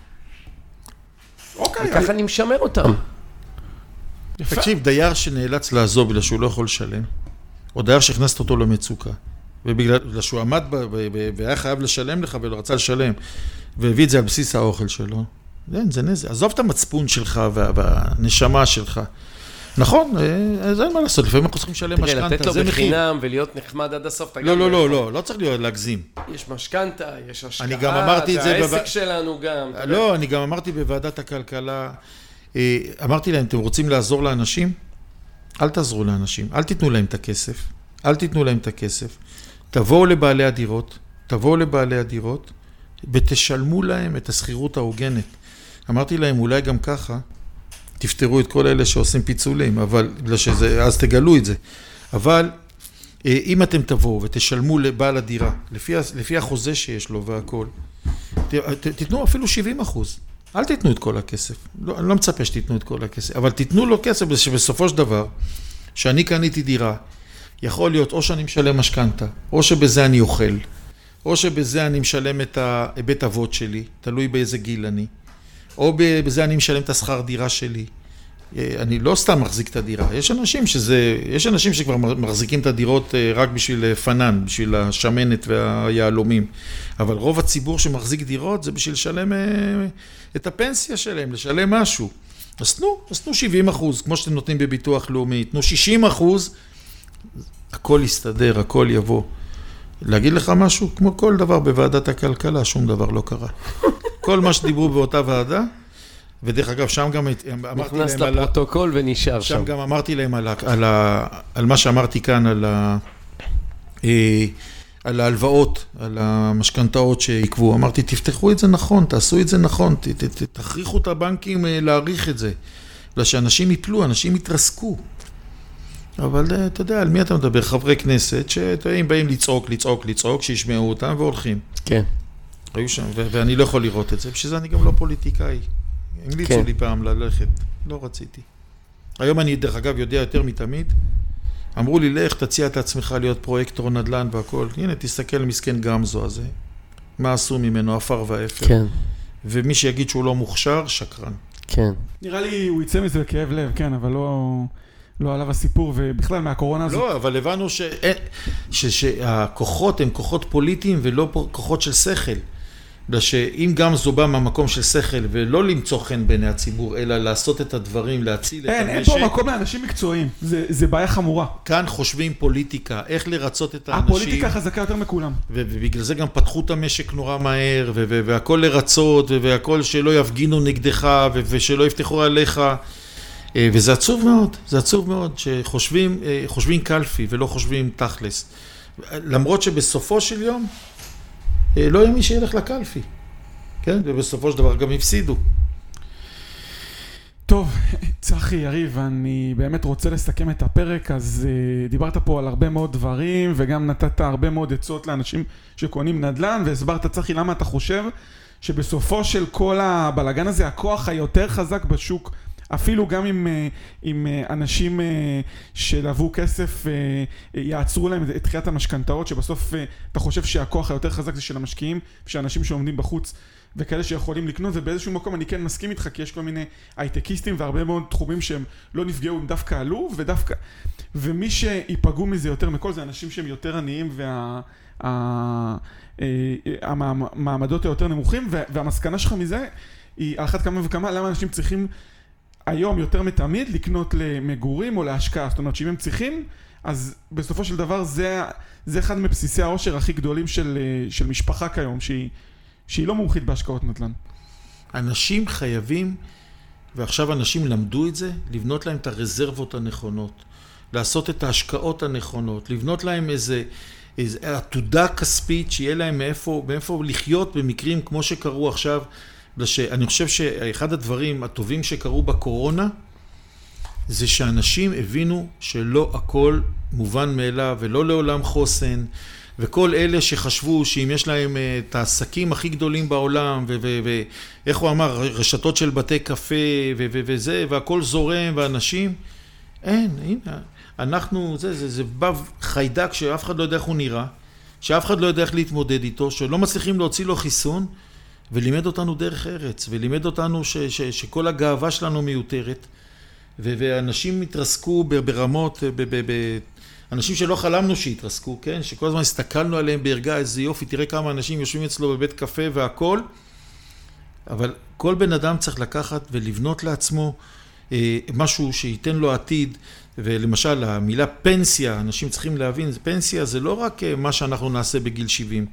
A: אוקיי,
B: וככה אני משמר אותם.
A: יפה.
C: תקשיב, דייר שנאלץ לעזוב בגלל שהוא לא יכול לשלם, או דייר שהכנסת אותו למצוקה, ובגלל בגלל שהוא עמד ב- ב- ב- והיה חייב לשלם לך ולא רצה לשלם, והביא את זה על בסיס האוכל שלו, אין, זה נזק. עזוב את המצפון שלך וה, והנשמה שלך. נכון, אה, אז אין מה לעשות, לפעמים אנחנו צריכים לשלם
B: תראה, לתת
C: משכנתה,
B: לו
C: זה מחיר.
B: בחינם ולהיות נחמד עד הסוף, אתה
C: לא, לא, לא. לא, לא צריך להיות להגזים.
B: יש משכנתה, יש השקעה,
C: אני גם אמרתי את זה
B: העסק שלנו גם.
C: לא, אני גם אמרתי בוועדת הכלכלה, אה, אמרתי להם, אתם רוצים לעזור לאנשים? אל תעזרו לאנשים, אל תיתנו להם את הכסף, אל תיתנו להם את הכסף. תבואו לבעלי הדירות, תבואו לבעלי הדירות ותשלמו להם את השכירות ההוגנת. אמרתי להם, אולי גם ככה תפתרו את כל אלה שעושים פיצולים, אבל, בגלל שזה, אז תגלו את זה. אבל אה, אם אתם תבואו ותשלמו לבעל הדירה, לפי, לפי החוזה שיש לו ת, תיתנו אפילו 70 אחוז. אל תיתנו את כל הכסף. לא, אני לא מצפה שתיתנו את כל הכסף, אבל תיתנו לו כסף שבסופו של דבר, שאני קניתי דירה, יכול להיות או שאני משלם משכנתה, או שבזה אני אוכל, או שבזה אני משלם את הבית אבות שלי, תלוי באיזה גיל אני, או בזה אני משלם את השכר דירה שלי. אה, אני לא סתם מחזיק את הדירה, יש אנשים שזה, יש אנשים שכבר מחזיקים את הדירות אה, רק בשביל אה, פנן, בשביל השמנת והיהלומים, אבל רוב הציבור שמחזיק דירות זה בשביל לשלם את הפנסיה שלהם, לשלם משהו. אז תנו, אז תנו 70 אחוז, כמו שאתם נותנים בביטוח לאומי, תנו 60 אחוז, הכל יסתדר, הכל יבוא. להגיד לך משהו? כמו כל דבר בוועדת הכלכלה, שום דבר לא קרה. כל מה שדיברו באותה ועדה, ודרך אגב, שם גם אמרתי
B: נכנס
C: להם על ה...
B: לפרוטוקול ונשאר שם.
C: שם גם אמרתי להם על, ה, על, ה, על מה שאמרתי כאן, על, ה, אה, על ההלוואות, על המשכנתאות שעיכבו. אמרתי, תפתחו את זה נכון, תעשו את זה נכון, ת, ת, ת, תכריחו את הבנקים אה, להעריך את זה. בגלל שאנשים יפלו, אנשים יתרסקו. אבל אה, אתה יודע, על מי אתה מדבר? חברי כנסת שהם באים לצעוק, לצעוק, לצעוק, שישמעו אותם והולכים.
B: כן.
C: היו שם, ו- ואני לא יכול לראות את זה, בשביל זה אני גם לא פוליטיקאי. המליצו
B: כן.
C: לי פעם ללכת, לא רציתי. היום אני, דרך אגב, יודע יותר מתמיד. אמרו לי, לך, תציע את עצמך להיות פרויקטור נדל"ן והכל. הנה, תסתכל מסכן גמזו הזה. מה עשו ממנו, עפר ואפר.
B: כן,
C: ומי שיגיד שהוא לא מוכשר, שקרן.
B: כן.
A: נראה לי הוא יצא מזה בכאב לב, כן, אבל לא, לא עליו הסיפור, ובכלל מהקורונה הזאת.
C: לא, אבל הבנו ש- אין- ש- שהכוחות הם כוחות פוליטיים ולא כוחות של שכל. בגלל שאם גמזו בא מהמקום של שכל ולא למצוא חן בעיני הציבור, אלא לעשות את הדברים, להציל את
A: אין, אין
C: המשק,
A: פה מקום לאנשים מקצועיים, זה, זה בעיה חמורה.
C: כאן חושבים פוליטיקה, איך לרצות את האנשים.
A: הפוליטיקה חזקה יותר מכולם.
C: ובגלל זה גם פתחו את המשק נורא מהר, והכל לרצות, והכל שלא יפגינו נגדך, ושלא יפתחו עליך. אה, וזה עצוב מאוד, זה עצוב מאוד, שחושבים אה, חושבים קלפי ולא חושבים תכלס. למרות שבסופו של יום, אה, לא יהיה מי שילך לקלפי. כן, ובסופו של דבר גם הפסידו.
A: טוב, צחי, יריב, אני באמת רוצה לסכם את הפרק, אז דיברת פה על הרבה מאוד דברים, וגם נתת הרבה מאוד עצות לאנשים שקונים נדל"ן, והסברת, צחי, למה אתה חושב שבסופו של כל הבלגן הזה, הכוח היותר חזק בשוק, אפילו גם אם, uh, אם uh, אנשים uh, שלוו כסף יעצרו להם את דחיית המשכנתאות, שבסוף אתה חושב שהכוח היותר חזק זה של המשקיעים, ושל אנשים שעומדים בחוץ. וכאלה שיכולים לקנות, ובאיזשהו מקום אני כן מסכים איתך, כי יש כל מיני הייטקיסטים והרבה מאוד תחומים שהם לא נפגעו, הם דווקא עלו, ודווקא... ומי שייפגעו מזה יותר מכל זה אנשים שהם יותר עניים וה... אה, המעמדות היותר נמוכים, וה- והמסקנה שלך מזה היא על אחת כמה וכמה למה אנשים צריכים היום יותר מתמיד לקנות למגורים או להשקעה. זאת אומרת שאם הם צריכים, אז בסופו של דבר זה, זה אחד מבסיסי העושר הכי גדולים של, אה, של משפחה כיום, שהיא, שהיא לא מומחית בהשקעות נדל"ן.
C: אנשים חייבים, ועכשיו אנשים למדו את זה, לבנות להם את הרזרבות הנכונות, לעשות את ההשקעות הנכונות, לבנות להם איזה, עתודה כספית שיהיה להם מאיפה, מאיפה לחיות במקרים כמו שקרו עכשיו. אני חושב שאחד הדברים הטובים שקרו בקורונה, זה שאנשים הבינו שלא הכל מובן מאליו ולא לעולם חוסן, וכל אלה שחשבו שאם יש להם אה, את העסקים הכי גדולים בעולם, ואיך הוא אמר, רשתות של בתי קפה וזה, והכל זורם, ואנשים, אין, הנה, אנחנו, זה, זה, זה בא חיידק שאף אחד לא יודע איך הוא נראה, שאף אחד לא יודע איך להתמודד איתו, שלא מצליחים להוציא לו חיסון, ולימד אותנו דרך ארץ, ולימד אותנו ש, ש, שכל הגאווה שלנו מיותרת, ואנשים התרסקו ברמות, ב, ב, ב, אנשים שלא חלמנו שיתרסקו, כן? שכל הזמן הסתכלנו עליהם בערגה, איזה יופי, תראה כמה אנשים יושבים אצלו בבית קפה והכול, אבל כל בן אדם צריך לקחת ולבנות לעצמו אה, משהו שייתן לו עתיד, ולמשל המילה פנסיה, אנשים צריכים להבין, פנסיה זה לא רק אה, מה שאנחנו נעשה בגיל 70.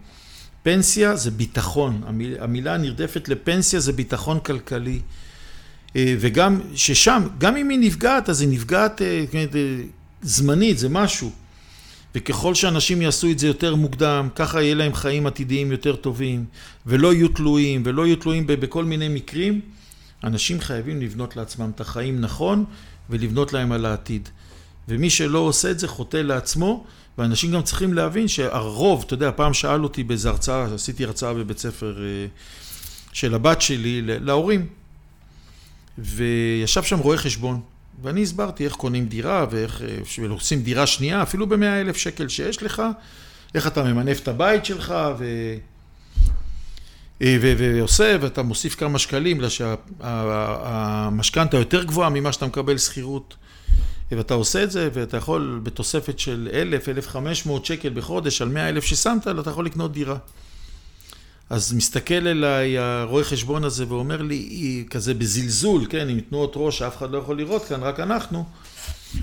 C: פנסיה זה ביטחון, המילה הנרדפת לפנסיה זה ביטחון כלכלי. אה, וגם ששם, גם אם היא נפגעת, אז היא נפגעת זמנית, זה משהו. וככל שאנשים יעשו את זה יותר מוקדם, ככה יהיה להם חיים עתידיים יותר טובים, ולא יהיו תלויים, ולא יהיו תלויים בכל מיני מקרים, אנשים חייבים לבנות לעצמם את החיים נכון, ולבנות להם על העתיד. ומי שלא עושה את זה חוטא לעצמו, ואנשים גם צריכים להבין שהרוב, אתה יודע, פעם שאל אותי באיזו הרצאה, עשיתי הרצאה בבית ספר אה, של הבת שלי, להורים, וישב שם רואה חשבון. ואני הסברתי איך קונים דירה ואיך אה, עושים דירה שנייה, אפילו במאה אלף שקל שיש לך, איך אתה ממנף את הבית שלך ו... אה, ו... ועושה, ואתה מוסיף כמה שקלים, בגלל שהמשכנתה יותר גבוהה ממה שאתה מקבל שכירות. ואתה עושה את זה, ואתה יכול בתוספת של אלף, אלף חמש מאות שקל בחודש על מאה אלף ששמת, אתה יכול לקנות דירה. אז מסתכל אליי הרואה חשבון הזה ואומר לי, כזה בזלזול, כן, עם תנועות ראש שאף אחד לא יכול לראות כאן, רק אנחנו,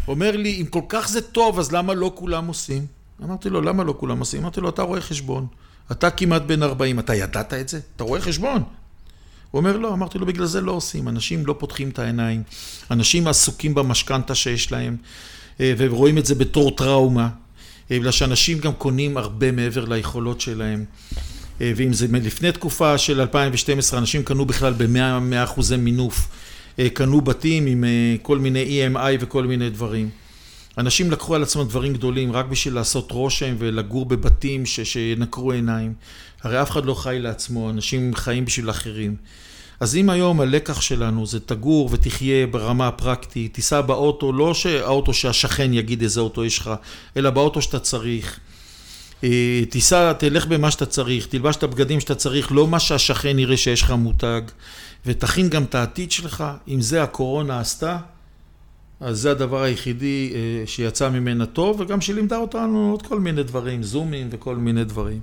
C: אומר לי, אם כל כך זה טוב, אז למה לא כולם עושים? אמרתי לו, למה לא כולם עושים? אמרתי לו, אתה רואה חשבון, אתה כמעט בן 40, אתה ידעת את זה? אתה רואה חשבון? הוא אומר, לא, אמרתי לו, בגלל זה לא עושים, אנשים לא פותחים את העיניים, אנשים עסוקים במשכנתה שיש להם, אה, ורואים את זה בתור טראומה, אה, בגלל שאנשים גם קונים הרבה מעבר ליכולות שלהם. אה, ואם זה לפני תקופה של 2012, אנשים קנו בכלל ב-100 אחוזי מינוף, קנו בתים עם כל מיני EMI וכל מיני דברים. אנשים לקחו על עצמם דברים גדולים רק בשביל לעשות רושם ולגור בבתים ש- שינקרו עיניים. הרי אף אחד לא חי לעצמו, אנשים חיים בשביל אחרים. אז אם היום הלקח שלנו זה תגור ותחיה ברמה הפרקטית, תיסע באוטו, לא שהאוטו שהשכן יגיד איזה אוטו יש לך, אלא באוטו שאתה צריך. אה, תיסע, תלך במה שאתה צריך, תלבש את הבגדים שאתה צריך, לא מה שהשכן יראה שיש לך מותג, ותכין גם את העתיד שלך, אם זה הקורונה עשתה, אז זה הדבר היחידי אה, שיצא ממנה טוב, וגם שלימדה אותנו עוד כל מיני דברים, זומים וכל מיני דברים.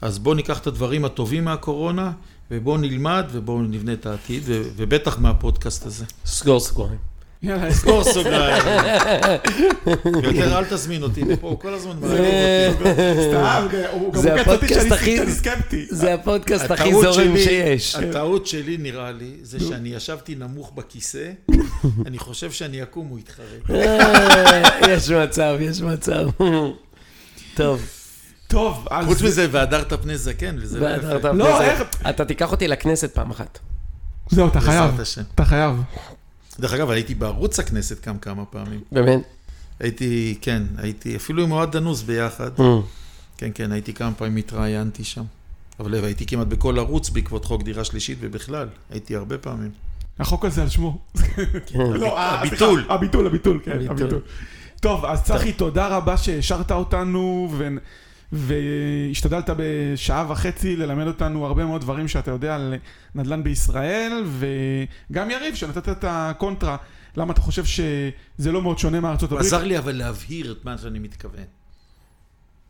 C: אז בואו ניקח את הדברים הטובים מהקורונה, ובואו נלמד ובואו נבנה את העתיד, ובטח מהפודקאסט הזה.
B: סגור סגורים.
C: יאללה, סגור סוגריים. יותר אל תזמין אותי לפה, הוא כל הזמן מערב אותי.
A: סתם, הוא גם מוקץ אותי שאני סקפטי.
B: זה הפודקאסט הכי זורם שיש.
C: הטעות שלי, נראה לי, זה שאני ישבתי נמוך בכיסא, אני חושב שאני אקום, הוא יתחרט.
B: יש מצב, יש מצב. טוב.
A: טוב,
C: אז... חוץ מזה, והדרת פני זקן, וזה לא יפה.
B: לא, איך... אתה תיקח אותי לכנסת פעם אחת.
A: זהו, אתה חייב. אתה חייב.
C: דרך אגב, הייתי בערוץ הכנסת גם כמה פעמים.
B: באמת?
C: הייתי, כן, הייתי אפילו עם אוהד דנוס ביחד. Mm. כן, כן, הייתי כמה פעמים התראיינתי שם. אבל הייתי כמעט בכל ערוץ בעקבות חוק דירה שלישית ובכלל, הייתי הרבה פעמים.
A: החוק הזה על שמו.
C: כן. לא, אה, הביטול.
A: הביטול, הביטול, כן, הביטול. טוב, אז צחי, תודה רבה שהשארת אותנו, והשתדלת בשעה וחצי ללמד אותנו הרבה מאוד דברים שאתה יודע על נדל"ן בישראל, וגם יריב, שנתת את הקונטרה, למה אתה חושב שזה לא מאוד שונה מארצות הברית.
C: עזר לי אבל להבהיר את מה שאני מתכוון.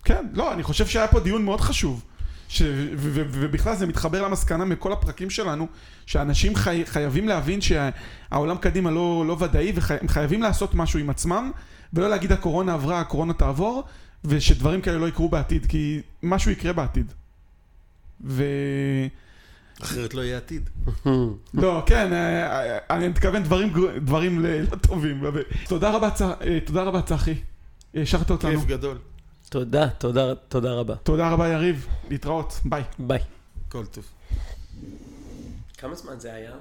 A: כן, לא, אני חושב שהיה פה דיון מאוד חשוב. ש... ו- ו- ובכלל זה מתחבר למסקנה מכל הפרקים שלנו, שאנשים חי... חייבים להבין שהעולם קדימה לא, לא ודאי, והם חייבים לעשות משהו עם עצמם, ולא להגיד הקורונה עברה, הקורונה תעבור, ושדברים כאלה לא יקרו בעתיד, כי משהו יקרה בעתיד. ו...
C: אחרת לא יהיה עתיד.
A: לא, כן, אה, אה, אני מתכוון דברים, דברים לא טובים. תודה רבה, צ- אה, תודה רבה, צחי. השארת אותנו.
C: כיף גדול.
B: תודה, תודה, תודה רבה.
A: תודה רבה, יריב. להתראות. ביי.
B: ביי.
C: כל טוב.
B: כמה זמן זה היה?